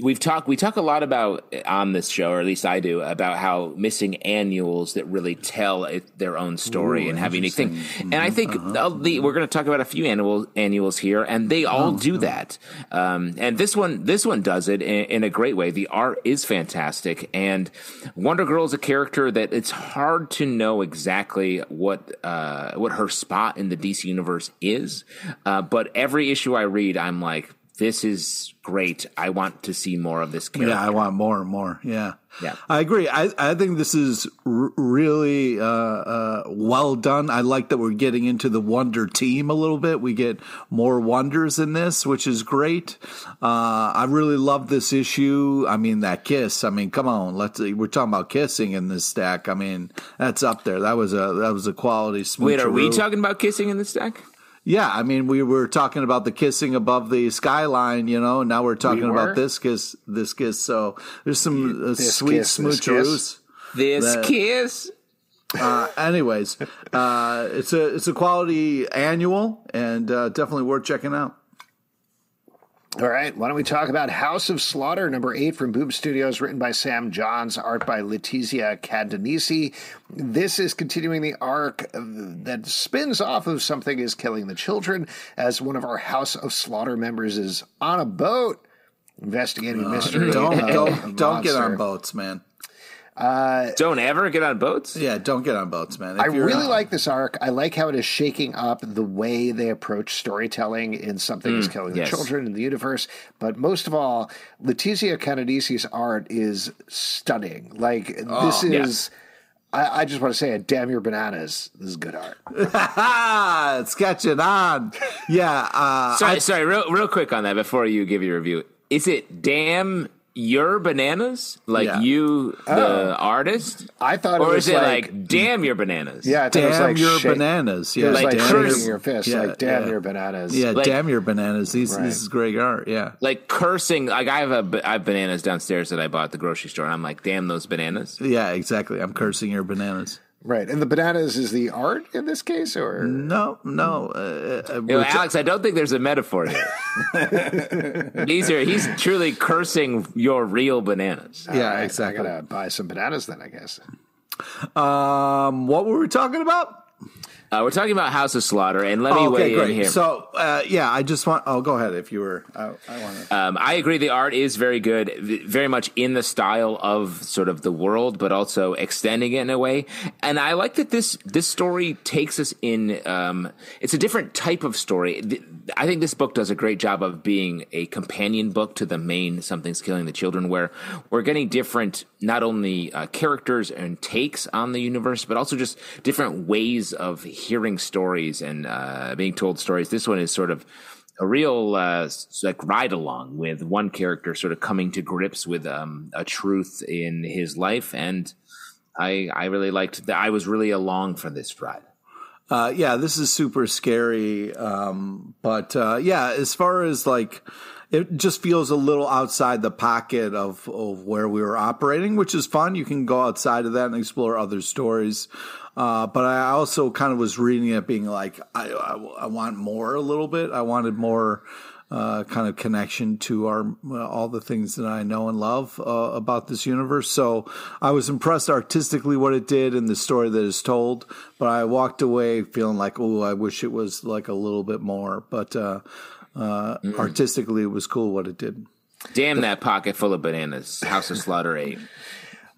Speaker 2: we've talked. We talk a lot about on this show, or at least I do, about how missing annuals that really tell it, their own story
Speaker 3: Ooh,
Speaker 2: and have unique thing. And I think uh-huh. the, we're going to talk about a few annual annuals here, and they all oh, do oh. that. Um, and this one, this one does it in, in, a great way. The art is fantastic, and Wonder Girl is a character that it's hard to know exactly what uh, what her spot in the DC universe is. Uh, but every issue I read, I'm like, this is great. I want to see more of this character.
Speaker 3: Yeah, I want more and more. Yeah.
Speaker 2: Yeah.
Speaker 3: I agree. I, I think this is r- really uh, uh, well done. I like that we're getting into the Wonder team a little bit. We get more wonders in this, which is great. Uh, I really love this issue. I mean, that kiss. I mean, come on. Let's. We're talking about kissing in this stack. I mean, that's up there. That was a that was a quality.
Speaker 2: Wait, are we talking about kissing in this stack?
Speaker 3: Yeah, I mean, we were talking about the kissing above the skyline, you know, and now we're talking we about this kiss, this kiss. So there's some uh, sweet kiss, smoocheroos.
Speaker 2: This, this kiss.
Speaker 3: Uh, anyways, uh, it's a it's a quality annual and uh, definitely worth checking out.
Speaker 1: All right, why don't we talk about House of Slaughter, number eight from Boom Studios, written by Sam Johns, art by Letizia Cadonici. This is continuing the arc that spins off of Something is Killing the Children, as one of our House of Slaughter members is on a boat investigating uh, mystery.
Speaker 3: Don't, don't, don't get on boats, man.
Speaker 2: Uh, don't ever get on boats.
Speaker 3: Yeah, don't get on boats, man.
Speaker 1: If I really like this arc. I like how it is shaking up the way they approach storytelling in something mm, is killing yes. the children in the universe. But most of all, Letizia Cadonici's art is stunning. Like oh, this is. Yeah. I, I, just want to say it. Damn your bananas! This is good art.
Speaker 3: it's catching on. Yeah. Uh,
Speaker 2: sorry, I, sorry. Real, real quick on that before you give your review. Is it damn your bananas, like yeah. you, the oh. artist.
Speaker 1: I thought,
Speaker 2: or
Speaker 1: is
Speaker 2: it
Speaker 1: like,
Speaker 2: like, damn your bananas?
Speaker 1: Yeah, I
Speaker 3: damn
Speaker 1: it was like
Speaker 3: your
Speaker 1: shake,
Speaker 3: bananas.
Speaker 1: Yeah,
Speaker 3: it
Speaker 1: was
Speaker 3: like
Speaker 1: like
Speaker 2: curse,
Speaker 1: your fist, yeah, like damn yeah. your bananas.
Speaker 3: Yeah,
Speaker 2: like,
Speaker 3: damn your bananas. These, right. This is great art. Yeah,
Speaker 2: like cursing. Like I have a, I have bananas downstairs that I bought at the grocery store, and I'm like, damn those bananas.
Speaker 3: Yeah, exactly. I'm cursing your bananas.
Speaker 1: Right, and the bananas is the art in this case, or
Speaker 3: no, no. Uh,
Speaker 2: uh you know, Alex, I don't think there's a metaphor here. These are he's truly cursing your real bananas.
Speaker 3: Yeah, right, exactly.
Speaker 1: I gotta buy some bananas then, I guess.
Speaker 3: Um, what were we talking about?
Speaker 2: Uh, we're talking about House of Slaughter, and let me
Speaker 3: Oh,
Speaker 2: weigh
Speaker 3: okay,
Speaker 2: in here.
Speaker 3: So, uh, yeah, I just want. Oh, go ahead if you were. I, I want to.
Speaker 2: Um, I agree. The art is very good, very much in the style of sort of the world, but also extending it in a way. And I like that this this story takes us in. Um, it's a different type of story. I think this book does a great job of being a companion book to the main "Something's Killing the Children," where we're getting different, not only uh, characters and takes on the universe, but also just different ways of hearing stories and uh, being told stories. This one is sort of a real uh, like ride along with one character sort of coming to grips with um, a truth in his life, and I I really liked that. I was really along for this ride.
Speaker 3: Uh, yeah, this is super scary. Um, but uh, yeah, as far as like, it just feels a little outside the pocket of, of where we were operating, which is fun. You can go outside of that and explore other stories. Uh, but I also kind of was reading it being like, I, I, I want more a little bit. I wanted more uh, kind of connection to our uh, all the things that I know and love uh, about this universe. So I was impressed artistically what it did and the story that is told. But I walked away feeling like, oh, I wish it was like a little bit more. But uh, uh, artistically, it was cool what it did.
Speaker 2: Damn that pocket full of bananas. House of Slaughter eight.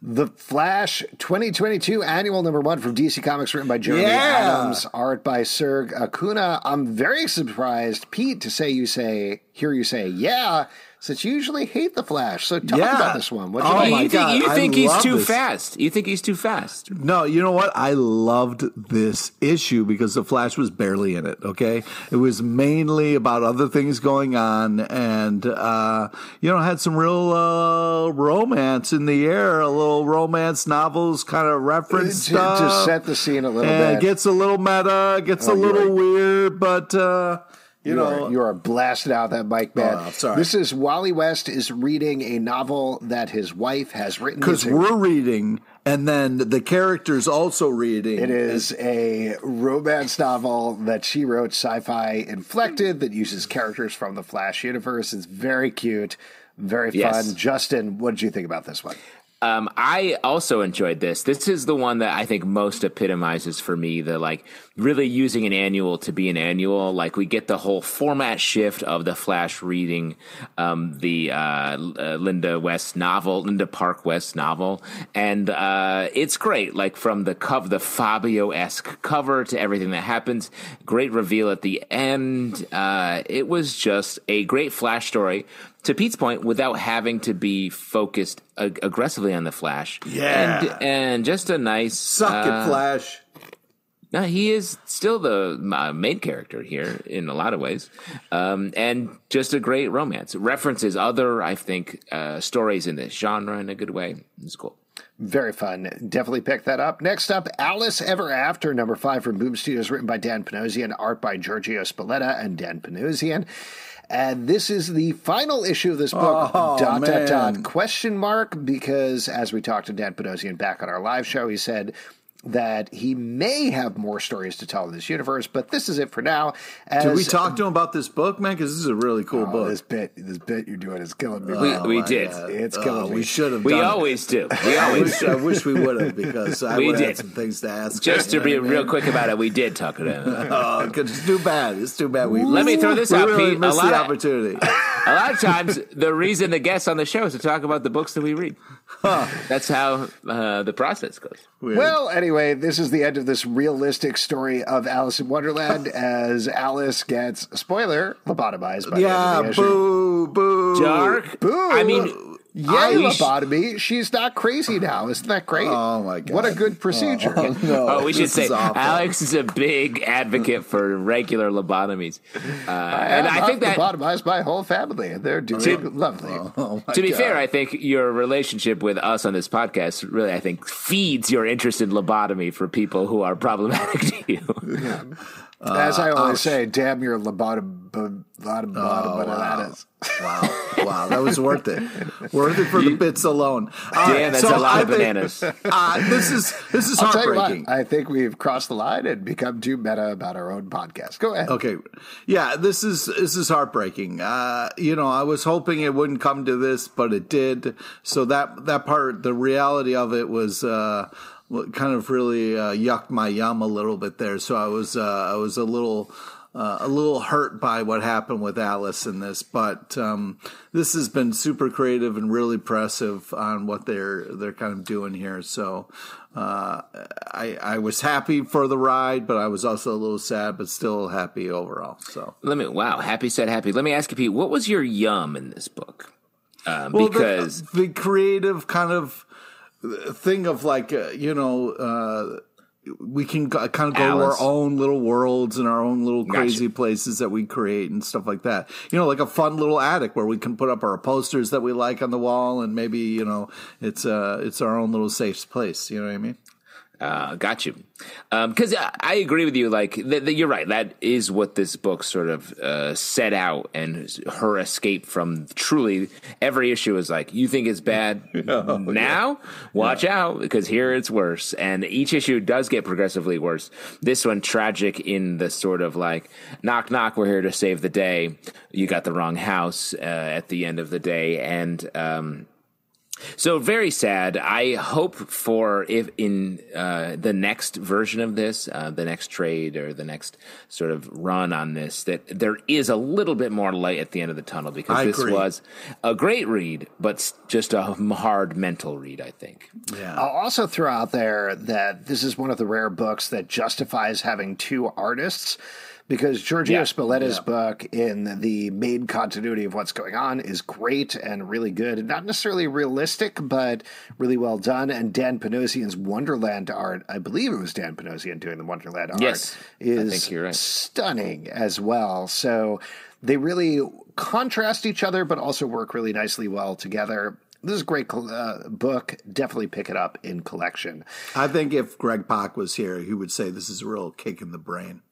Speaker 1: The Flash 2022 annual number one from DC Comics, written by Jeremy
Speaker 3: Yeah.
Speaker 1: Adams, art by Serg Acuna. I'm very surprised, Pete, to say you say, hear you say, yeah, since you usually hate The Flash. So talk
Speaker 3: Yeah.
Speaker 1: about this one. What do you
Speaker 3: Oh
Speaker 1: think?
Speaker 3: my
Speaker 2: you think, you
Speaker 3: I
Speaker 2: think he's too
Speaker 3: this.
Speaker 2: fast? You think he's too fast?
Speaker 3: No, you know what? I loved this issue because the Flash was barely in it. Okay, it was mainly about other things going on, and uh, you know, had some real uh, romance in the air, a little romance novels kind of reference
Speaker 1: to,
Speaker 3: stuff.
Speaker 1: to set the scene a little
Speaker 3: and
Speaker 1: bit.
Speaker 3: gets a little meta, gets
Speaker 1: Oh,
Speaker 3: a little
Speaker 1: right.
Speaker 3: weird, but uh, you,
Speaker 1: You,
Speaker 3: know,
Speaker 1: are, you are blasted out that mic, man.
Speaker 3: Oh, sorry.
Speaker 1: This is Wally West is reading a novel that his wife has written.
Speaker 3: because we're reading, and then the characters also reading.
Speaker 1: It is a romance novel that she wrote, sci-fi inflected, that uses characters from the Flash universe. It's very cute, very
Speaker 2: Yes.
Speaker 1: fun. Justin, what did you think about this one?
Speaker 2: Um, I also enjoyed this. This is the one that I think most epitomizes for me the like really using an annual to be an annual. Like we get the whole format shift of the Flash reading um, the uh, uh, Linda West novel, Linda Park West novel, and uh, it's great. Like from the cover, the Fabio esque cover to everything that happens. Great reveal at the end. Uh, it was just a great Flash story to Pete's point, without having to be focused ag- aggressively on the Flash,
Speaker 3: Yeah.
Speaker 2: and, and just a nice
Speaker 3: suck
Speaker 2: uh,
Speaker 3: it, Flash.
Speaker 2: No, he is still the uh, main character here in a lot of ways, um, and just a great romance. References other, I think, uh, stories in this genre in a good way. It's cool.
Speaker 1: Very fun. Definitely pick that up. Next up, Alice Ever After, number five from Boom Studios, written by Dan Panosian, art by Giorgio Spalletta and Dan Panosian. And this is the final issue of this book.
Speaker 3: Oh,
Speaker 1: dot
Speaker 3: man.
Speaker 1: dot dot question mark because as we talked to Dan Panosian back on our live show, he said that he may have more stories to tell in this universe, but this is it for now. As,
Speaker 3: Did we talk to him about this book, man? Because this is a really cool
Speaker 1: Oh,
Speaker 3: book.
Speaker 1: this bit, this bit you're doing is killing me.
Speaker 2: We,
Speaker 1: man.
Speaker 2: we
Speaker 3: oh,
Speaker 2: did.
Speaker 3: God.
Speaker 1: It's
Speaker 3: Oh,
Speaker 1: killing me.
Speaker 3: we should have.
Speaker 2: We
Speaker 3: done it.
Speaker 2: always do. We
Speaker 3: I
Speaker 2: always
Speaker 3: wish, I wish we would have because I
Speaker 2: We did.
Speaker 3: had some things to ask.
Speaker 2: Just to be
Speaker 3: know
Speaker 2: real
Speaker 3: mean?
Speaker 2: quick about it, we did talk to him.
Speaker 3: Oh, 'cause it's too bad. It's too bad. We
Speaker 2: Let me throw this
Speaker 3: we
Speaker 2: out,
Speaker 3: really
Speaker 2: Pete. A lot
Speaker 3: the
Speaker 2: of-
Speaker 3: opportunity.
Speaker 2: A lot of times, the reason the guests on the show is to talk about the books that we read. That's how uh, the process goes.
Speaker 3: Weird.
Speaker 1: Well, anyway, this is the end of this realistic story of Alice in Wonderland as Alice gets, spoiler, lobotomized by the end
Speaker 3: yeah,
Speaker 1: of the issue.
Speaker 3: boo, boo,
Speaker 2: Dark.
Speaker 1: Boo.
Speaker 2: I mean,
Speaker 1: Yay,
Speaker 2: I-
Speaker 1: lobotomy. She's not crazy now. Isn't that great?
Speaker 3: Oh, my God.
Speaker 1: What a good procedure.
Speaker 3: No,
Speaker 2: Oh, we should say
Speaker 3: is awful.
Speaker 2: Alex is a big advocate for regular lobotomies, uh, and I think that
Speaker 1: lobotomized my whole family, and they're doing lovely.
Speaker 3: Oh, my
Speaker 2: to be
Speaker 3: God.
Speaker 2: fair, I think your relationship with us on this podcast really, I think, feeds your interest in lobotomy for people who are problematic to you.
Speaker 1: As I always say, damn your lobotom, bottom,
Speaker 3: Oh,
Speaker 1: whatever
Speaker 3: wow.
Speaker 1: that is.
Speaker 3: Wow, wow, that was worth it. Worth it for the bits alone. All
Speaker 2: Damn, that's a lot
Speaker 3: I
Speaker 2: of
Speaker 3: think-
Speaker 2: bananas.
Speaker 3: Uh, this is this is
Speaker 1: I'll
Speaker 3: heartbreaking.
Speaker 1: what, I think we've crossed the line and become too meta about our own podcast. Go ahead.
Speaker 3: Okay, yeah, this is this is heartbreaking. Uh, you know, I was hoping it wouldn't come to this, but it did. So that that part, the reality of it was uh, kind of really uh, yucked my yum a little bit there. So I was uh, I was a little uh, a little hurt by what happened with Alice in this, but um, this has been super creative and really impressive on what they're they're kind of doing here. So uh, I I was happy for the ride, but I was also a little sad, but still happy overall. So
Speaker 2: let me wow, happy said happy. Let me ask you, Pete, what was your yum in this book? Um, well, because
Speaker 3: the, the, creative kind of thing of like uh, you know uh, we can kind of go Alice. to our own little worlds and our own little crazy gotcha. places that we create and stuff like that. You know, like a fun little attic where we can put up our posters that we like on the wall, and maybe you know it's uh it's our own little safe place. You know what I mean?
Speaker 2: Uh, got you. Because um, I agree with you. Like th- th- you're right. That is what this book sort of uh, set out, and her escape from truly every issue is like you think it's bad oh, now. Yeah. Watch yeah. out because here it's worse, and each issue does get progressively worse. This one tragic in the sort of like knock knock. We're here to save the day. You got the wrong house uh, at the end of the day, and. Um, so very sad. I hope for if in uh, the next version of this, uh, the next trade or the next sort of run on this, that there is a little bit more light at the end of the tunnel because I this agree. was a great read, but just a hard mental read. I think.
Speaker 1: Yeah. I'll also throw out there that this is one of the rare books that justifies having two artists because Giorgio yeah. Spalletta's yeah. book in the main continuity of what's going on is great and really good. Not necessarily realistic, but really well done. And Dan Panosian's Wonderland art, I believe it was Dan Panosian doing the Wonderland art,
Speaker 2: yes,
Speaker 1: is right. stunning as well. So they really contrast each other, but also work really nicely well together. This is a great uh, book. Definitely pick it up in collection.
Speaker 3: I think if Greg Pak was here, he would say this is a real kick in the brain.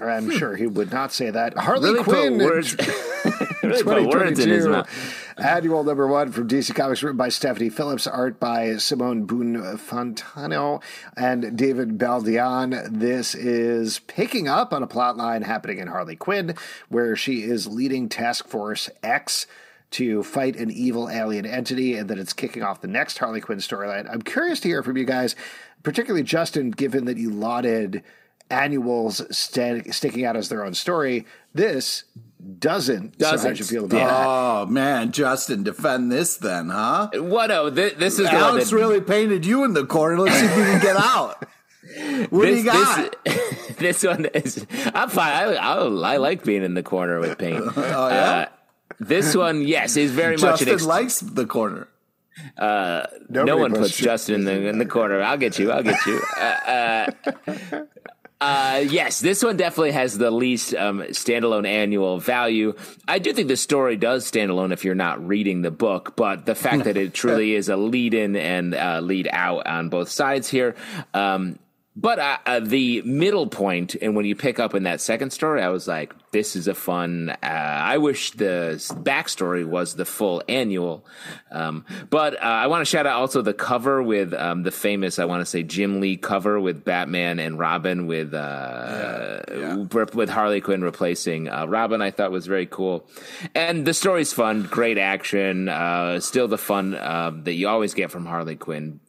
Speaker 1: I'm sure he would not say that. Harley really Quinn,
Speaker 2: words, really 2022
Speaker 1: annual number one from DC Comics, written by Stephanie Phillips, art by Simone Buonfantino and David Baldeón. This is picking up on a plot line happening in Harley Quinn, where she is leading Task Force X to fight an evil alien entity, and that it's kicking off the next Harley Quinn storyline. I'm curious to hear from you guys, particularly Justin, given that you lauded annuals st- sticking out as their own story. This doesn't.
Speaker 2: Doesn't. So
Speaker 1: how you feel about yeah.
Speaker 3: Oh man, Justin, defend this then, huh?
Speaker 2: What? Oh, this, this is
Speaker 3: Alex
Speaker 2: that...
Speaker 3: really painted you in the corner. Let's see if you can get out. What this, do you got?
Speaker 2: This, this, one is. I'm fine. I, I, I, like being in the corner with paint.
Speaker 3: oh yeah. Uh,
Speaker 2: this one, yes, is very
Speaker 3: Justin
Speaker 2: much.
Speaker 3: Justin ex- likes the corner.
Speaker 2: Uh, no one puts Justin in the in the corner. I'll get you. I'll get you. Uh, uh yes, this one definitely has the least um, standalone annual value. I do think the story does stand alone if you're not reading the book, but the fact that it truly is a lead in and uh, lead out on both sides here. Um, but uh, uh, the middle point, and when you pick up in that second story, I was like, "This is a fun." Uh, I wish the backstory was the full annual. Um, but uh, I want to shout out also the cover with um, the famous, I want to say, Jim Lee cover with Batman and Robin with uh, yeah, yeah. with Harley Quinn replacing uh, Robin. I thought was very cool, and the story's fun, great action, still the fun that you always get from Harley Quinn.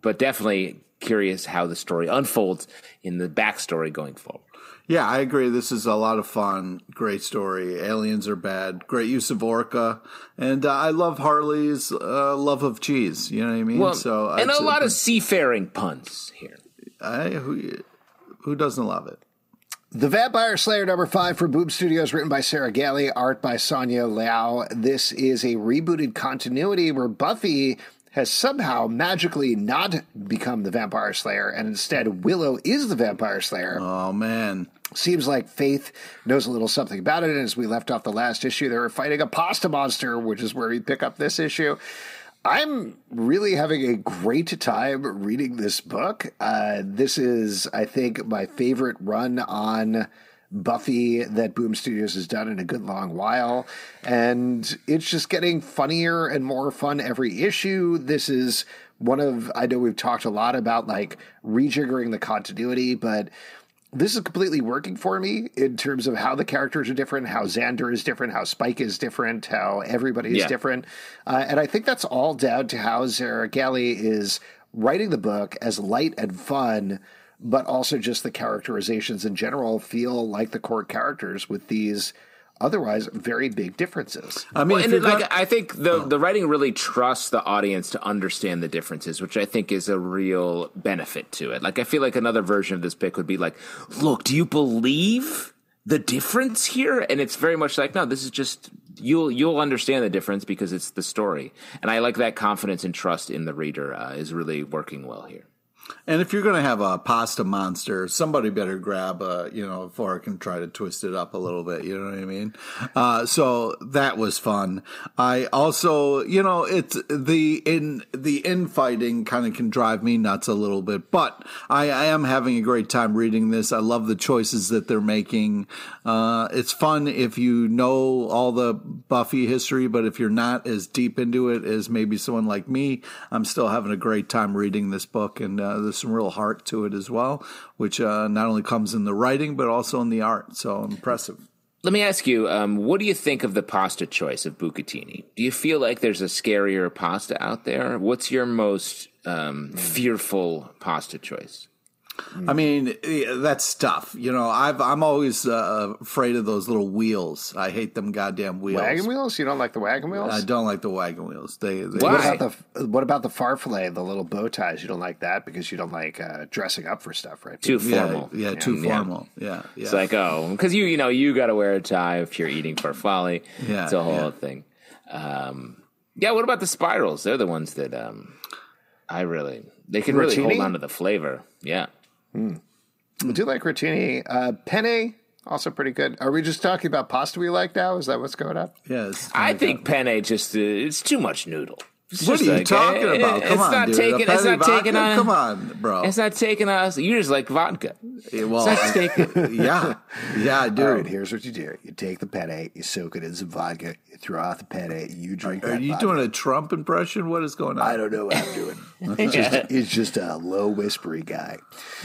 Speaker 2: but definitely curious how the story unfolds in the backstory going forward.
Speaker 3: Yeah, I agree. This is a lot of fun. Great story. Aliens are bad. Great use of Orca, and uh, I love Harley's uh, love of cheese. You know what I mean?
Speaker 2: Well, so and a lot of seafaring puns here.
Speaker 3: I, who, who doesn't love it?
Speaker 1: The Vampire Slayer number five for Boom Studios, written by Sarah Gailey, art by Sonia Liao. This is a rebooted continuity where Buffy has somehow magically not become the vampire slayer, and instead Willow is the vampire slayer.
Speaker 3: Oh, man.
Speaker 1: Seems like Faith knows a little something about it. And as we left off the last issue, they were fighting a pasta monster, which is where we pick up this issue. I'm really having a great time reading this book. Uh, this is, I think, my favorite run on Buffy that Boom Studios has done in a good long while. And it's just getting funnier and more fun every issue. This is one of, I know we've talked a lot about like rejiggering the continuity, but this is completely working for me in terms of how the characters are different, how Xander is different, how Spike is different, how everybody is yeah. different. Uh, and I think that's all down to how Sarah Gailey is writing the book as light and fun, but also just the characterizations in general feel like the core characters with these otherwise very big differences.
Speaker 3: I mean,
Speaker 2: Well, and it, like
Speaker 3: gonna-
Speaker 2: I think the the writing really trusts the audience to understand the differences, which I think is a real benefit to it. Like I feel like another version of this pick would be like, "Look, do you believe the difference here?" And it's very much like, "No, this is just you'll you'll understand the difference because it's the story." And I like that confidence and trust in the reader uh, is really working well here.
Speaker 3: And if you're going to have a pasta monster, somebody better grab a you know a fork and try to twist it up a little bit. You know what I mean? Uh, so that was fun. I also, you know, it's the in the infighting kind of can drive me nuts a little bit, but I, I am having a great time reading this. I love the choices that they're making. Uh, it's fun if you know all the Buffy history, but if you're not as deep into it as maybe someone like me, I'm still having a great time reading this book, and uh, there's some real heart to it as well, which uh, not only comes in the writing but also in the art. So impressive.
Speaker 2: Let me ask you, um, what do you think of the pasta choice of bucatini? Do you feel like there's a scarier pasta out there? What's your most um, fearful pasta choice?
Speaker 3: I mean, that's tough. You know, I've I'm always uh, afraid of those little wheels. I hate them goddamn wheels.
Speaker 1: Wagon wheels? You don't like the wagon wheels?
Speaker 3: I don't like the wagon wheels. They, they
Speaker 2: Why?
Speaker 1: What about the what about the farfalle, the little bow ties? You don't like that because you don't like uh, dressing up for stuff, right?
Speaker 2: Too
Speaker 3: yeah,
Speaker 2: formal.
Speaker 3: yeah, too
Speaker 2: Yeah.
Speaker 3: formal. Yeah, yeah.
Speaker 2: It's like, oh, because you, you know, you got to wear a tie if you're eating farfalle.
Speaker 3: Yeah,
Speaker 2: it's a whole
Speaker 3: yeah.
Speaker 2: thing. Um, yeah. What about the spirals? They're the ones that um, I really they can really hold on to the flavor. Yeah.
Speaker 1: I do like rotini. Uh, penne, also pretty good. Are we just talking about pasta we like now? Is that what's going on?
Speaker 3: yes.
Speaker 2: I think penne just uh, it's too much noodle. It's
Speaker 3: What are you
Speaker 2: like,
Speaker 3: talking
Speaker 2: eh,
Speaker 3: about? Come
Speaker 2: it's
Speaker 3: on,
Speaker 2: not
Speaker 3: dude.
Speaker 2: taking. It's not taking
Speaker 3: vodka?
Speaker 2: on.
Speaker 3: Come on, bro.
Speaker 2: It's not taking us. You're just like vodka.
Speaker 3: Yeah, well,
Speaker 2: It's not taking.
Speaker 3: yeah, yeah, do.
Speaker 1: All right, here's what you do: you take the penne, you soak it in some vodka, you throw out the penne, you drink.
Speaker 3: Are
Speaker 1: that
Speaker 3: you
Speaker 1: vodka.
Speaker 3: doing a Trump impression? What is going on?
Speaker 1: I don't know what I'm doing. It's just, he's just a low whispery guy.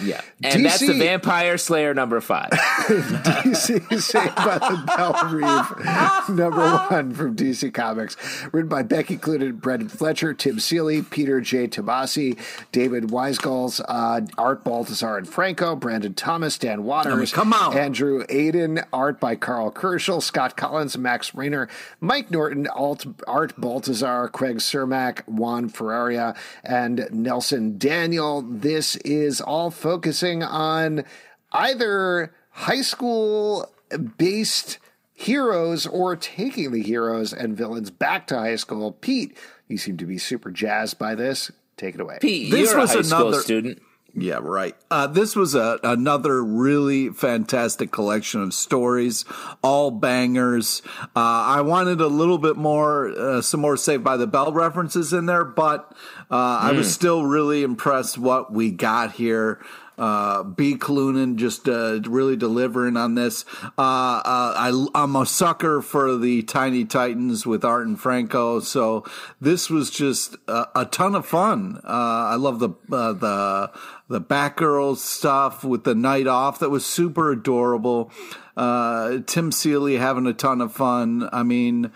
Speaker 2: Yeah, and that's the Vampire Slayer number five.
Speaker 1: DC Saved by the Belle Reve, number one from DC Comics, written by Becky Cloonan, Brendan Fletcher, Tim Seeley, Peter J. Tomasi, David Weisgals, uh, Art Baltazar and Franco, Brandon Thomas, Dan Watters,
Speaker 3: come on.
Speaker 1: Andrew Aydin, art by Karl Kerschl, Scott Kolins, Max Raynor, Mike Norton, Alt, Art Baltazar, Craig Cermak, Juan Ferreyra, and Nelson Daniel. This is all focusing on either high school based heroes or taking the heroes and villains back to high school. Pete, you seem to be super jazzed by this. Take it away.
Speaker 2: Pete,
Speaker 3: This
Speaker 2: you're
Speaker 3: was
Speaker 2: a high
Speaker 3: another-
Speaker 2: student.
Speaker 3: Yeah, right. Uh, this was a, another really fantastic collection of stories, all bangers. Uh, I wanted a little bit more, uh, some more Saved by the Bell references in there, but uh, I was still really impressed what we got here. Uh, B. Cloonan just uh, really delivering on this. Uh, uh, I, I'm a sucker for the Tiny Titans with Art and Franco, so this was just a, a ton of fun. Uh, I love the uh, the the Batgirl stuff with the night off. That was super adorable. Uh, Tim Seeley having a ton of fun. I mean.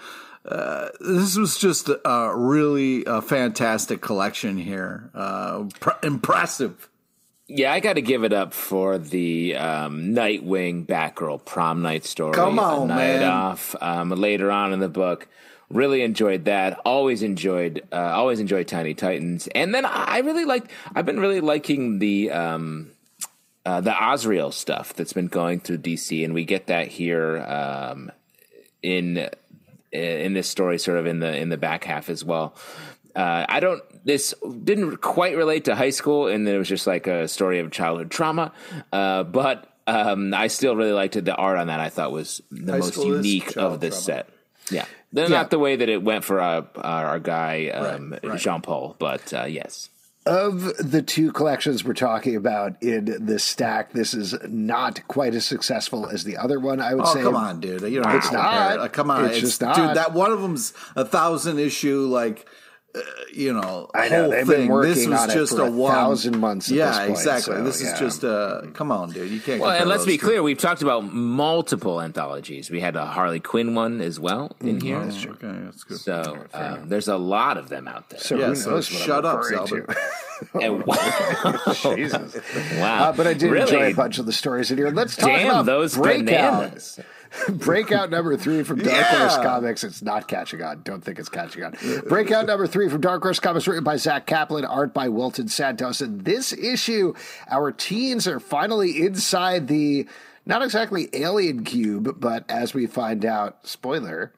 Speaker 3: Uh, this was just a really fantastic collection here. Uh, pr- impressive.
Speaker 2: Yeah, I got to give it up for the um, Nightwing Batgirl prom night story.
Speaker 3: Come on,
Speaker 2: Night
Speaker 3: man.
Speaker 2: Off. Um, later on in the book, really enjoyed that. Always enjoyed, uh, always enjoyed Tiny Titans, and then I really liked. I've been really liking the um, uh, the Azrael stuff that's been going through DC, and we get that here um, in in this story, sort of in the in the back half as well. Uh, I don't. This didn't quite relate to high school, and it was just like a story of childhood trauma. Uh, but um, I still really liked it. The art on that I thought was the
Speaker 3: High
Speaker 2: most unique of this
Speaker 3: trauma.
Speaker 2: set. Yeah, They're not the way that it went for uh, our, our guy um,
Speaker 3: Right, right.
Speaker 2: Jean Paul, but uh, yes.
Speaker 1: Of the two collections we're talking about in this stack, this is not quite as successful as the other one. I would
Speaker 3: Oh
Speaker 1: say.
Speaker 3: come on, dude! You don't
Speaker 1: It's
Speaker 3: have to compare
Speaker 1: not.
Speaker 3: it. Uh, come on,
Speaker 1: It's just not.
Speaker 3: dude. That one of them's a thousand issue, like uh, you know.
Speaker 1: I know,
Speaker 3: whole
Speaker 1: they've been
Speaker 3: thing.
Speaker 1: working
Speaker 3: this was
Speaker 1: on it
Speaker 3: just
Speaker 1: for
Speaker 3: a
Speaker 1: a
Speaker 3: one,
Speaker 1: thousand months
Speaker 3: yeah,
Speaker 1: this point,
Speaker 3: exactly.
Speaker 1: so,
Speaker 3: this
Speaker 1: yeah.
Speaker 3: is just a come on, dude. You can't.
Speaker 2: Well, and let's be
Speaker 3: two.
Speaker 2: clear, we've talked about multiple anthologies. We had a Harley Quinn one as well in here.
Speaker 3: Okay, that's good.
Speaker 2: So uh, there's a lot of them out there.
Speaker 1: So
Speaker 3: Yeah, so shut
Speaker 1: I'm
Speaker 3: up,
Speaker 1: referring
Speaker 3: Zelda.
Speaker 2: And wow.
Speaker 1: Jesus.
Speaker 2: wow.
Speaker 1: Uh, but I did
Speaker 2: really?
Speaker 1: enjoy a bunch of the stories in here. Let's talk
Speaker 2: Damn
Speaker 1: about
Speaker 2: those
Speaker 1: Breakout.
Speaker 2: bananas.
Speaker 1: Breakout number three from Dark
Speaker 3: Yeah.
Speaker 1: Horse Comics. It's not catching on. Don't think it's catching on. Breakout number three from Dark Horse Comics, written by Zach Kaplan, art by Wilton Santos. And this issue, our teens are finally inside the not exactly alien cube, but as we find out, spoiler,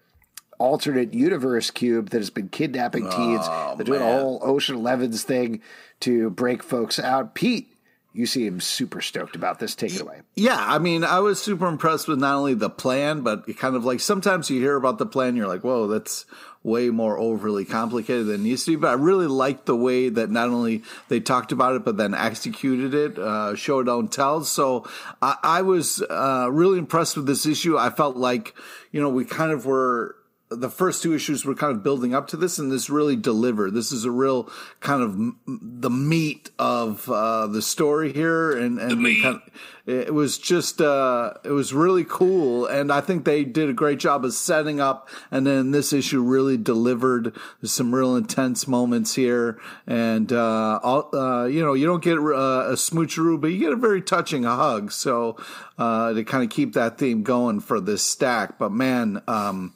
Speaker 1: alternate universe cube that has been kidnapping teens. Oh, They're doing a whole Ocean Elevens thing to break folks out. Pete, you seem super stoked about this. Take it away.
Speaker 3: Yeah, I mean, I was super impressed with not only the plan, but kind of like sometimes you hear about the plan, you're like, whoa, that's way more overly complicated than it needs to be. But I really liked the way that not only they talked about it, but then executed it, uh, show don't tell. So I, I was uh, really impressed with this issue. I felt like, you know, we kind of were the first two issues were kind of building up to this, and this really delivered. This is a real kind of m- the meat of uh, the story here, and and kind of, it was just uh, it was really cool, and I think they did a great job of setting up, and then this issue really delivered. There's some real intense moments here, and uh, all, uh, you know you don't get uh, a smoocheroo, but you get a very touching hug. So uh, to kind of keep that theme going for this stack, but man. Um,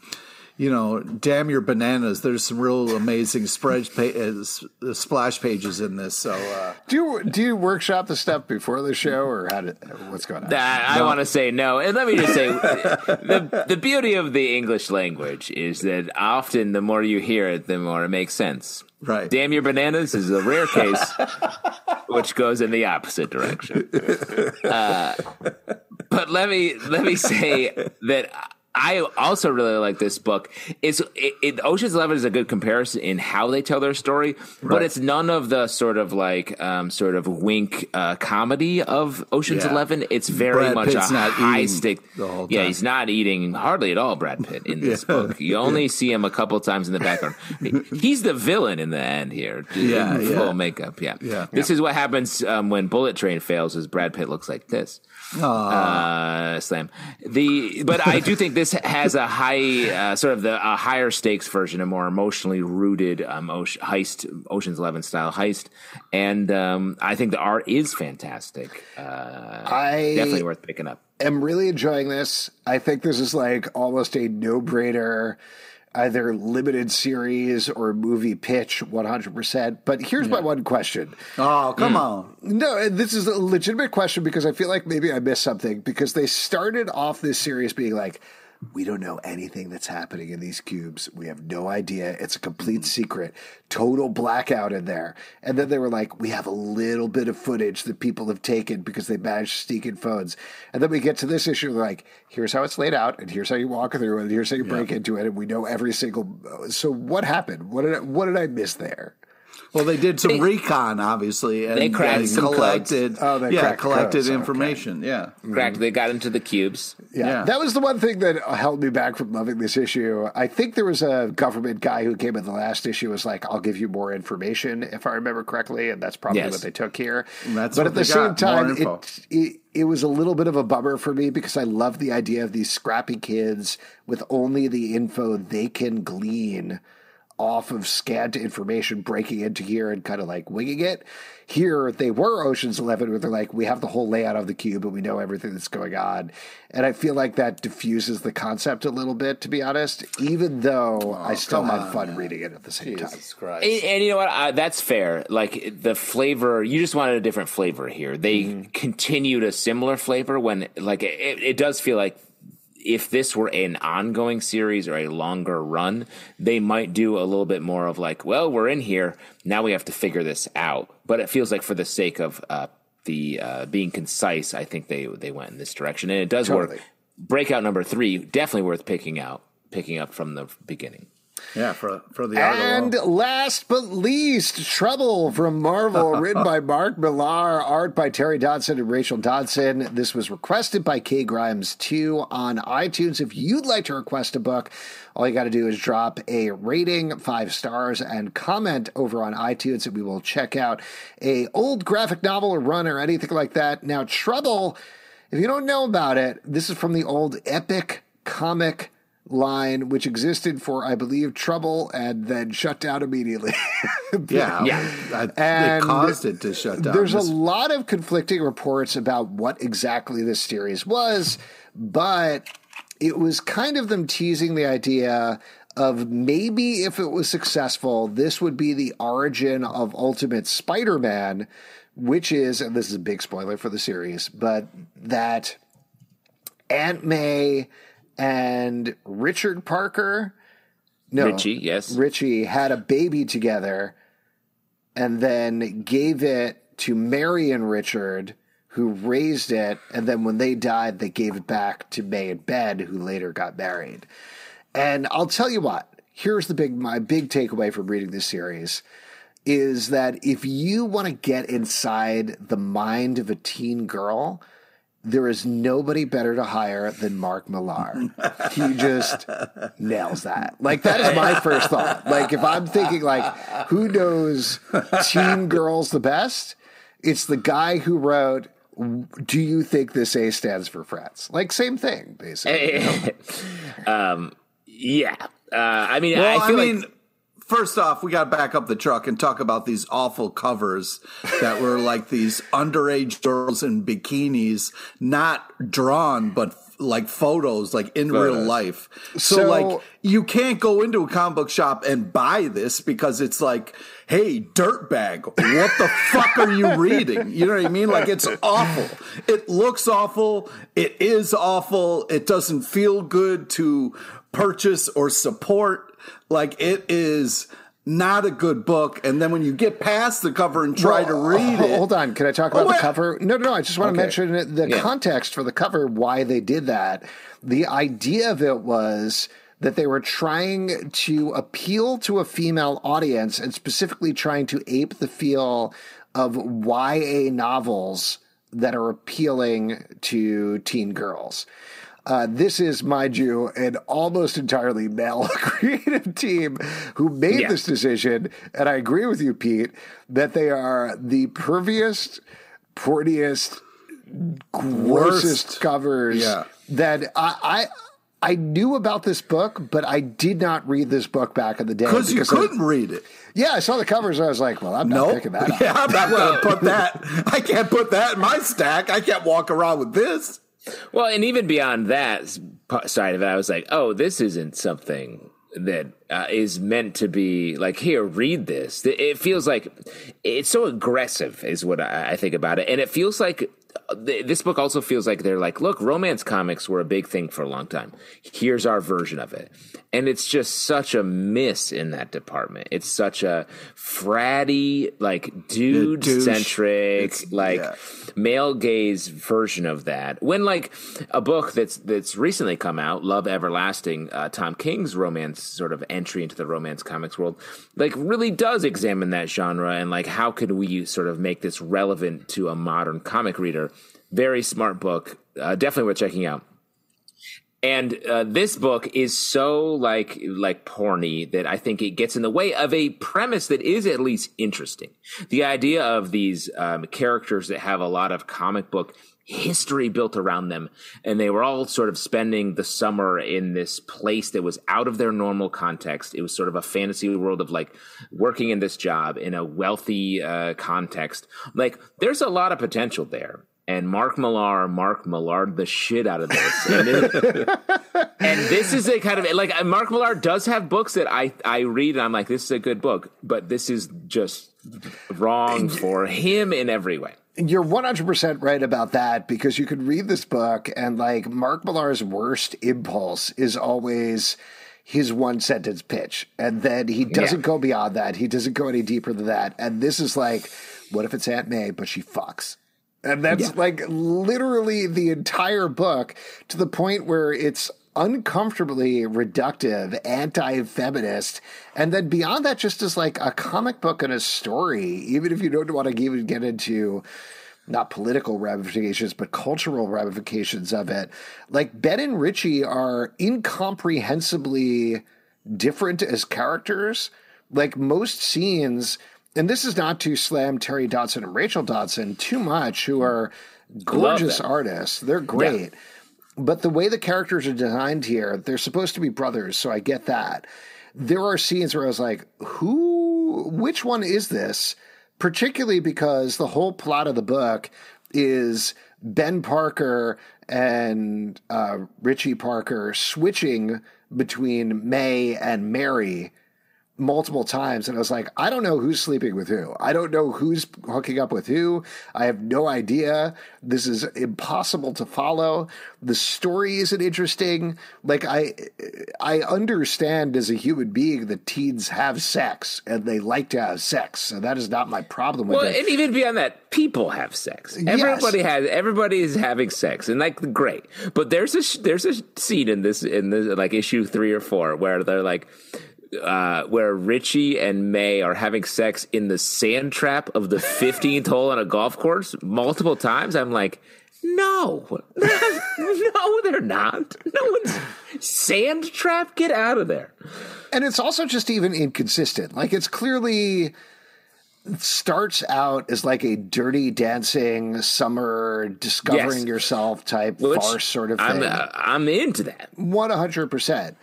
Speaker 3: you know, damn your bananas. There's some real amazing spread pa- uh, s- uh, splash pages in this. So, uh,
Speaker 1: Do you do you workshop the stuff before the show, or how did, what's going on?
Speaker 2: I, I want to say no, and let me just say the the beauty of the English language is that often the more you hear it, the more it makes sense.
Speaker 3: Right.
Speaker 2: Damn your bananas is a rare case, which goes in the opposite direction. Uh, but let me let me say that. I also really like this book. It's it, it, Ocean's Eleven is a good comparison in how they tell their story, but it's none of the sort of like um, sort of wink uh, comedy of Ocean's
Speaker 3: Yeah.
Speaker 2: Eleven. It's very
Speaker 3: Brad
Speaker 2: much
Speaker 3: Pitt's
Speaker 2: a
Speaker 3: not
Speaker 2: high stick. Yeah, he's not eating hardly at all. Brad Pitt in this book. You only see him a couple times in the background. He's the villain in the end here.
Speaker 3: Yeah, yeah.
Speaker 2: full makeup. Yeah,
Speaker 3: Yeah.
Speaker 2: This is what happens um, when Bullet Train fails. Is Brad Pitt looks like this uh, slam. The but I do think this has a high uh, sort of the a higher stakes version, a more emotionally rooted um, ocean, heist, Ocean's Eleven style heist, and um, I think the art is fantastic. Uh,
Speaker 1: I
Speaker 2: definitely worth picking up.
Speaker 1: I'm really enjoying this. I think this is like almost a no brainer, either limited series or movie pitch, one hundred percent. But here's my one question.
Speaker 3: oh, come on.
Speaker 1: No, and this is a legitimate question because I feel like maybe I missed something because they started off this series being like, we don't know anything that's happening in these cubes. We have no idea. It's a complete hmm. secret. Total blackout in there. And then they were like, we have a little bit of footage that people have taken because they managed to sneak in phones. And then we get to this issue, like, here's how it's laid out, and here's how you walk through and here's how you break into it, and we know every single. Uh, so what happened? What did I, what did I miss there?
Speaker 3: Well, they did some recon, obviously, and
Speaker 2: They cracked
Speaker 3: and
Speaker 2: some
Speaker 3: collected.
Speaker 1: Oh, they
Speaker 3: yeah,
Speaker 1: cracked
Speaker 3: collected
Speaker 1: codes, okay.
Speaker 3: information. Yeah,
Speaker 2: Correct. They got into the cubes.
Speaker 1: Yeah,
Speaker 3: Yeah.
Speaker 1: that was the one thing that held me back from loving this issue. I think there was a government guy who came in the last issue was like, "I'll give you more information if I remember correctly," and that's probably
Speaker 2: Yes.
Speaker 1: what they took here.
Speaker 3: That's
Speaker 1: but at the
Speaker 3: they
Speaker 1: same
Speaker 3: got,
Speaker 1: time, it, it it was a little bit of a bummer for me because I love the idea of these scrappy kids with only the info they can glean off of scant information breaking into here and kind of like winging it. Here they were Ocean's Eleven, where they're like, we have the whole layout of the cube and we know everything that's going on. And I feel like that diffuses the concept a little bit, to be honest, even though I still
Speaker 3: come
Speaker 1: had
Speaker 3: on,
Speaker 1: fun reading it at the same time.
Speaker 3: Christ.
Speaker 2: And, and you know what? I, that's fair. Like the flavor, you just wanted a different flavor here. They mm-hmm. continued a similar flavor when, like, it, it does feel like if this were an ongoing series or a longer run, they might do a little bit more of like, well, we're in here now. We have to figure this out. But it feels like for the sake of uh, the uh, being concise, I think they they went in this direction, and it does
Speaker 1: Totally.
Speaker 2: work. Breakout number three definitely worth picking out, picking up from the beginning.
Speaker 3: Yeah, for for the art
Speaker 1: And
Speaker 3: alone.
Speaker 1: last but least, Trouble from Marvel, written by Mark Millar, art by Terry Dodson and Rachel Dodson. This was requested by K Grimes too on iTunes. If you'd like to request a book, all you got to do is drop a rating, five stars, and comment over on iTunes, and we will check out a old graphic novel or run or anything like that. Now, Trouble, if you don't know about it, this is from the old epic comic line, which existed for, I believe, Trouble and then shut down immediately.
Speaker 3: Yeah,
Speaker 2: Yeah.
Speaker 3: I-
Speaker 1: And
Speaker 3: they caused it to shut down.
Speaker 1: There's a lot of conflicting reports about what exactly this series was, but it was kind of them teasing the idea of maybe if it was successful, this would be the origin of Ultimate Spider Man, which is, and this is a big spoiler for the series, but that Aunt May and Richard Parker. No,
Speaker 2: Richie, yes.
Speaker 1: Richie had a baby together and then gave it to Mary and Richard, who raised it. And then when they died, they gave it back to May and Ben, who later got married. And I'll tell you what, here's the big, my big takeaway from reading this series is that if you want to get inside the mind of a teen girl, there is nobody better to hire than Mark Millar. he just nails that. Like that is my first thought. Like if I'm thinking like who knows teen girls the best, it's the guy who wrote do you think this A stands for friends? Like same thing, basically.
Speaker 2: um, yeah. Uh, I mean,
Speaker 3: Well,
Speaker 2: I
Speaker 3: I, mean,
Speaker 2: like
Speaker 3: first off, we got to back up the truck and talk about these awful covers that were like these underage girls in bikinis, not drawn, but like photos, like in real life. So,
Speaker 1: So-
Speaker 3: like, you can't go into a comic book shop and buy this because it's like, hey, dirtbag, what the fuck are you reading? You know what I mean? Like, it's awful. It looks awful. It is awful. It doesn't feel good to purchase or support. Like, it is not a good book. And then when you get past the cover and try to read it.
Speaker 1: Hold on. Can I talk about the cover? No, no, no. I just want to mention it- the
Speaker 2: Yeah.
Speaker 1: context for the cover, why they did that. The idea of it was that they were trying to appeal to a female audience and specifically trying to ape the feel of YA novels that are appealing to teen girls. Uh, this is, mind you, an almost entirely male creative team who made
Speaker 2: Yeah.
Speaker 1: this decision. And I agree with you, Pete, that they are the perviest, portiest, grossest
Speaker 3: Worst.
Speaker 1: covers
Speaker 3: Yeah.
Speaker 1: that I, I I knew about this book, but I did not read this book back in the day
Speaker 3: because you
Speaker 1: I-
Speaker 3: couldn't read it.
Speaker 1: yeah, I saw the covers. and I was like, "Well, I'm not
Speaker 3: Nope.
Speaker 1: picking that up."
Speaker 3: Yeah, I'm not going to put that. I can't put that in my stack. I can't walk around with this.
Speaker 2: Well, and even beyond that side of it, I was like, oh, this isn't something that uh, is meant to be like, here, read this. It- feels like it's so aggressive, is what I, I think about it. And it feels like uh, th- this book also feels like they're like, look, romance comics were a big thing for a long time. Here's our version of it. And it's just such a miss in that department. It's such a fratty, like dude centric, like
Speaker 3: yeah.
Speaker 2: male gaze version of that. When like a book that's that's recently come out, Love Everlasting, uh, Tom King's romance sort of entry into the romance comics world, like really does examine that genre and like how could we sort of make this relevant to a modern comic reader. Very smart book, uh, definitely worth checking out. And uh, this book is so like like porny that I think it gets in the way of a premise that is at least interesting. The idea of these um, characters that have a lot of comic book history built around them, and they were all sort of spending the summer in this place that was out of their normal context. It was sort of a fantasy world of like working in this job in a wealthy uh, context. Like there's a lot of potential there. And Mark Millar, Mark Millard the shit out of this. And, it- and this is a kind of like Mark Millar does have books that I I read and I'm like, this is a good book, but this is just wrong for him in every way.
Speaker 1: You're 100% right about that because you could read this book and like Mark Millar's worst impulse is always his one sentence pitch. And then he doesn't
Speaker 2: Yeah.
Speaker 1: go beyond that. He doesn't go any deeper than that. And this is like, what if it's Aunt May, but she fucks? And that's
Speaker 2: Yeah.
Speaker 1: like literally the entire book to the point where it's uncomfortably reductive, anti feminist. And then beyond that, just as like a comic book and a story, even if you don't want to even get into not political ramifications, but cultural ramifications of it. Like Ben and Richie are incomprehensibly different as characters. Like most scenes, and this is not to slam Terry Dodson and Rachel Dodson too much, who are gorgeous artists. They're great. But the way the characters are designed here, they're supposed to be brothers, so I get that. There are scenes where I was like, who, which one is this? Particularly because the whole plot of the book is Ben Parker and uh, Richie Parker switching between May and Mary multiple times and I was like, I don't know who's sleeping with who. I don't know who's hooking up with who. I have no idea. This is impossible to follow. The story isn't interesting. Like I I understand as a human being that teens have sex and they like to have sex. So that is not my problem with
Speaker 2: well,
Speaker 1: it.
Speaker 2: and even beyond that, people have sex. Everybody has. Everybody is having sex, and like great. But there's a there's a scene in this in this like issue three or four where they're like uh, where Richie and May are having sex in the sand trap of the 15th hole on a golf course multiple times. I'm like, no, no, they're not. No one's sand trap. Get out of there.
Speaker 1: And it's also just even inconsistent. Like it's clearly starts out as like a dirty dancing summer discovering yes. yourself type Which farce sort of thing.
Speaker 2: I'm, uh, I'm into that.
Speaker 1: 100%.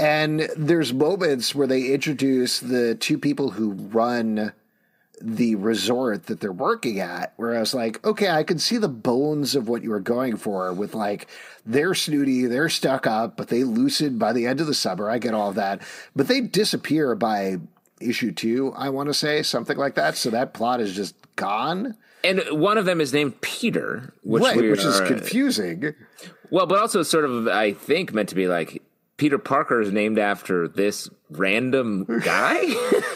Speaker 1: And there's moments where they introduce the two people who run the resort that they're working at, where I was like, okay, I can see the bones of what you were going for with like, they're snooty, they're stuck up, but they loosen by the end of the summer. I get all of that. But they disappear by issue two, I want to say, something like that. So that plot is just gone.
Speaker 2: And one of them is named Peter, which,
Speaker 1: right, which is confusing.
Speaker 2: Well, but also sort of, I think, meant to be like Peter Parker is named after this random guy.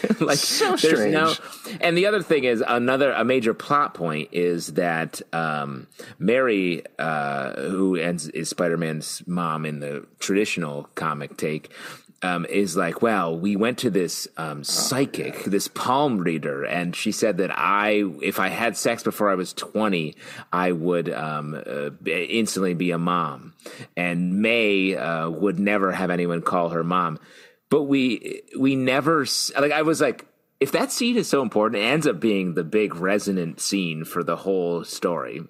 Speaker 1: like so strange. No,
Speaker 2: and the other thing is another a major plot point is that um, Mary, uh, who ends, is Spider Man's mom in the traditional comic take, um, is like, well, we went to this um, psychic, oh, this palm reader, and she said that I, if I had sex before I was 20, I would um, uh, instantly be a mom. And May uh, would never have anyone call her mom. But we, we never, like, I was like, if that scene is so important, it ends up being the big resonant scene for the whole story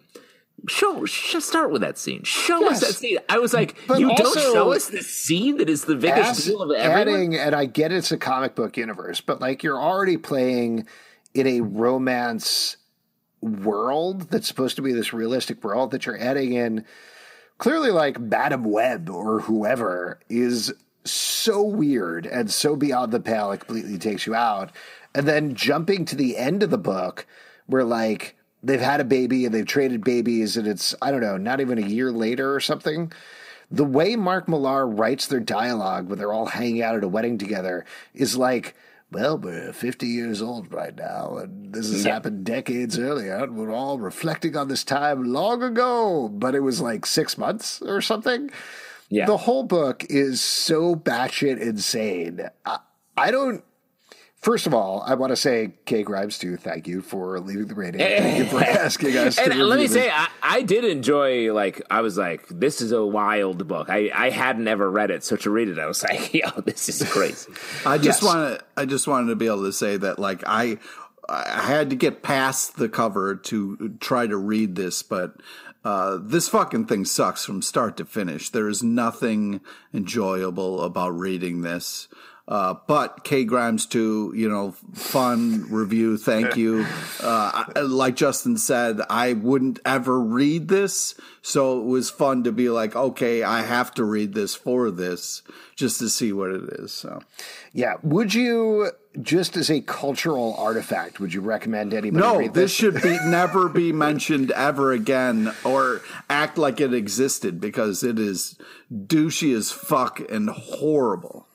Speaker 2: show, just start with that scene. Show yes. us that scene. I was like, but you don't show us the scene that is the biggest deal of everyone. Adding,
Speaker 1: and I get it's a comic book universe, but like you're already playing in a romance world that's supposed to be this realistic world that you're adding in. Clearly, like Madame Web or whoever is so weird and so beyond the pale, it completely takes you out. And then jumping to the end of the book, where like they've had a baby and they've traded babies and it's I don't know, not even a year later or something. The way Mark Millar writes their dialogue when they're all hanging out at a wedding together is like, well, we're 50 years old right now, and this has yeah. happened decades earlier. And we're all reflecting on this time long ago, but it was like six months or something. Yeah. The whole book is so batshit insane. I, I don't First of all, I want to say, Kay Grimes, too, thank you for leaving the rating. Thank you for asking us.
Speaker 2: and let me this. say, I, I, did enjoy, like, I was like, this is a wild book. I, I hadn't ever read it. So to read it, I was like, yo, this is crazy.
Speaker 3: I just yes. want to, I just wanted to be able to say that, like, I, I had to get past the cover to try to read this, but uh, this fucking thing sucks from start to finish. There is nothing enjoyable about reading this. Uh, but K Grimes too, you know, fun review. Thank you. Uh, like Justin said, I wouldn't ever read this, so it was fun to be like, okay, I have to read this for this, just to see what it is. So,
Speaker 1: yeah, would you just as a cultural artifact, would you recommend anybody?
Speaker 3: No,
Speaker 1: this?
Speaker 3: this should be never be mentioned ever again, or act like it existed because it is douchey as fuck and horrible.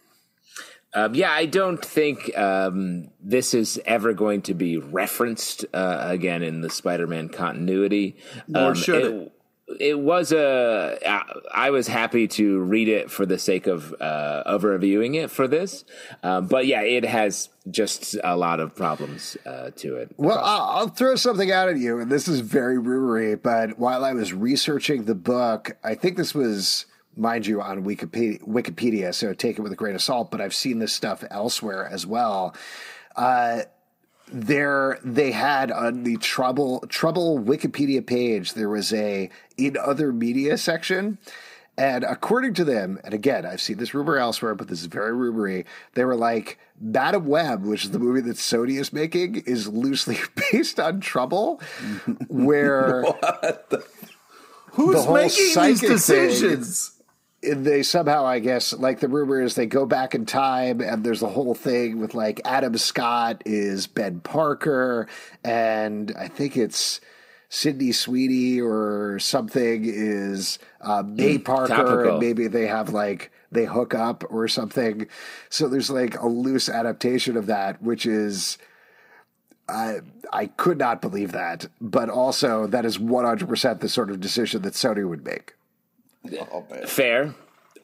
Speaker 2: Um, yeah, I don't think um, this is ever going to be referenced uh, again in the Spider-Man continuity.
Speaker 3: Nor um, should it, it.
Speaker 2: It was a. I was happy to read it for the sake of uh, of reviewing it for this, um, but yeah, it has just a lot of problems uh, to it.
Speaker 1: Well, I'll, I'll, throw something out at you, and this is very rumory. But while I was researching the book, I think this was mind you, on Wikipedia, Wikipedia, so take it with a grain of salt. But I've seen this stuff elsewhere as well. Uh, there, they had on the trouble trouble Wikipedia page. There was a in other media section, And according to them, and again, I've seen this rumor elsewhere, but this is very rumory. They were like, Madam Web, which is the movie that Sony is making, is loosely based on Trouble, where
Speaker 3: Who's
Speaker 1: whole
Speaker 3: making these
Speaker 1: psychic thing-
Speaker 3: decisions?
Speaker 1: They somehow, I guess, like the rumor is they go back in time and there's a whole thing with like Adam Scott is Ben Parker, and I think it's Sydney Sweeney or something is uh, May Parker,
Speaker 2: topical.
Speaker 1: and maybe they have like they hook up or something. So there's like a loose adaptation of that, which is. I I could not believe that, but also that is 100% the sort of decision that Sony would make.
Speaker 2: Fair,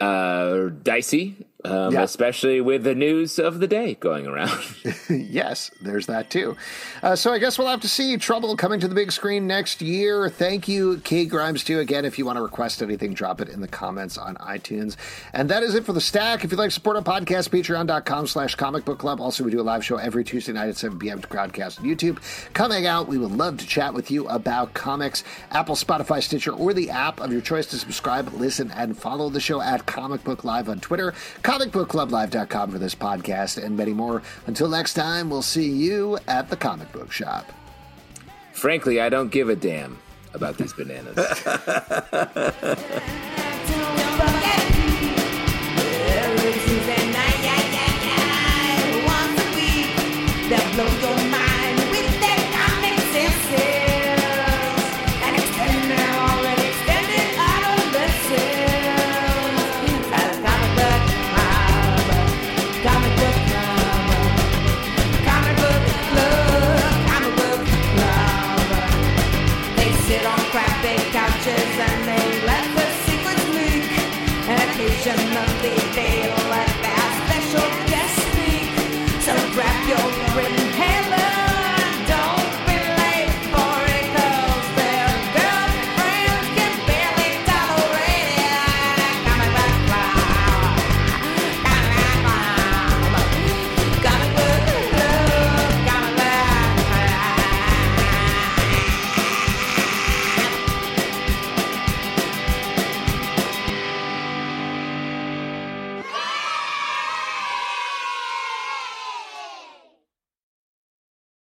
Speaker 2: uh, dicey, um,
Speaker 1: Yeah.
Speaker 2: especially with the news of the day going around.
Speaker 1: yes, there's that too. Uh, so I guess we'll have to see Trouble coming to the big screen next year. Thank you, Kay Grimes, too. Again, if you want to request anything, drop it in the comments on iTunes. And that is it for the stack. If you'd like to support our podcast, patreon.com slash comic book club. Also, we do a live show every Tuesday night at 7 p.m. to Crowdcast on YouTube. Coming out. We would love to chat with you about comics. Apple, Spotify, Stitcher, or the app of your choice to subscribe, listen, and follow the show at Comic Book Live on Twitter, comicbookclublive.com for this podcast, and many more. Until next time, we'll see you at the comic book shop.
Speaker 2: Frankly, I don't give a damn about these bananas.
Speaker 4: That blows your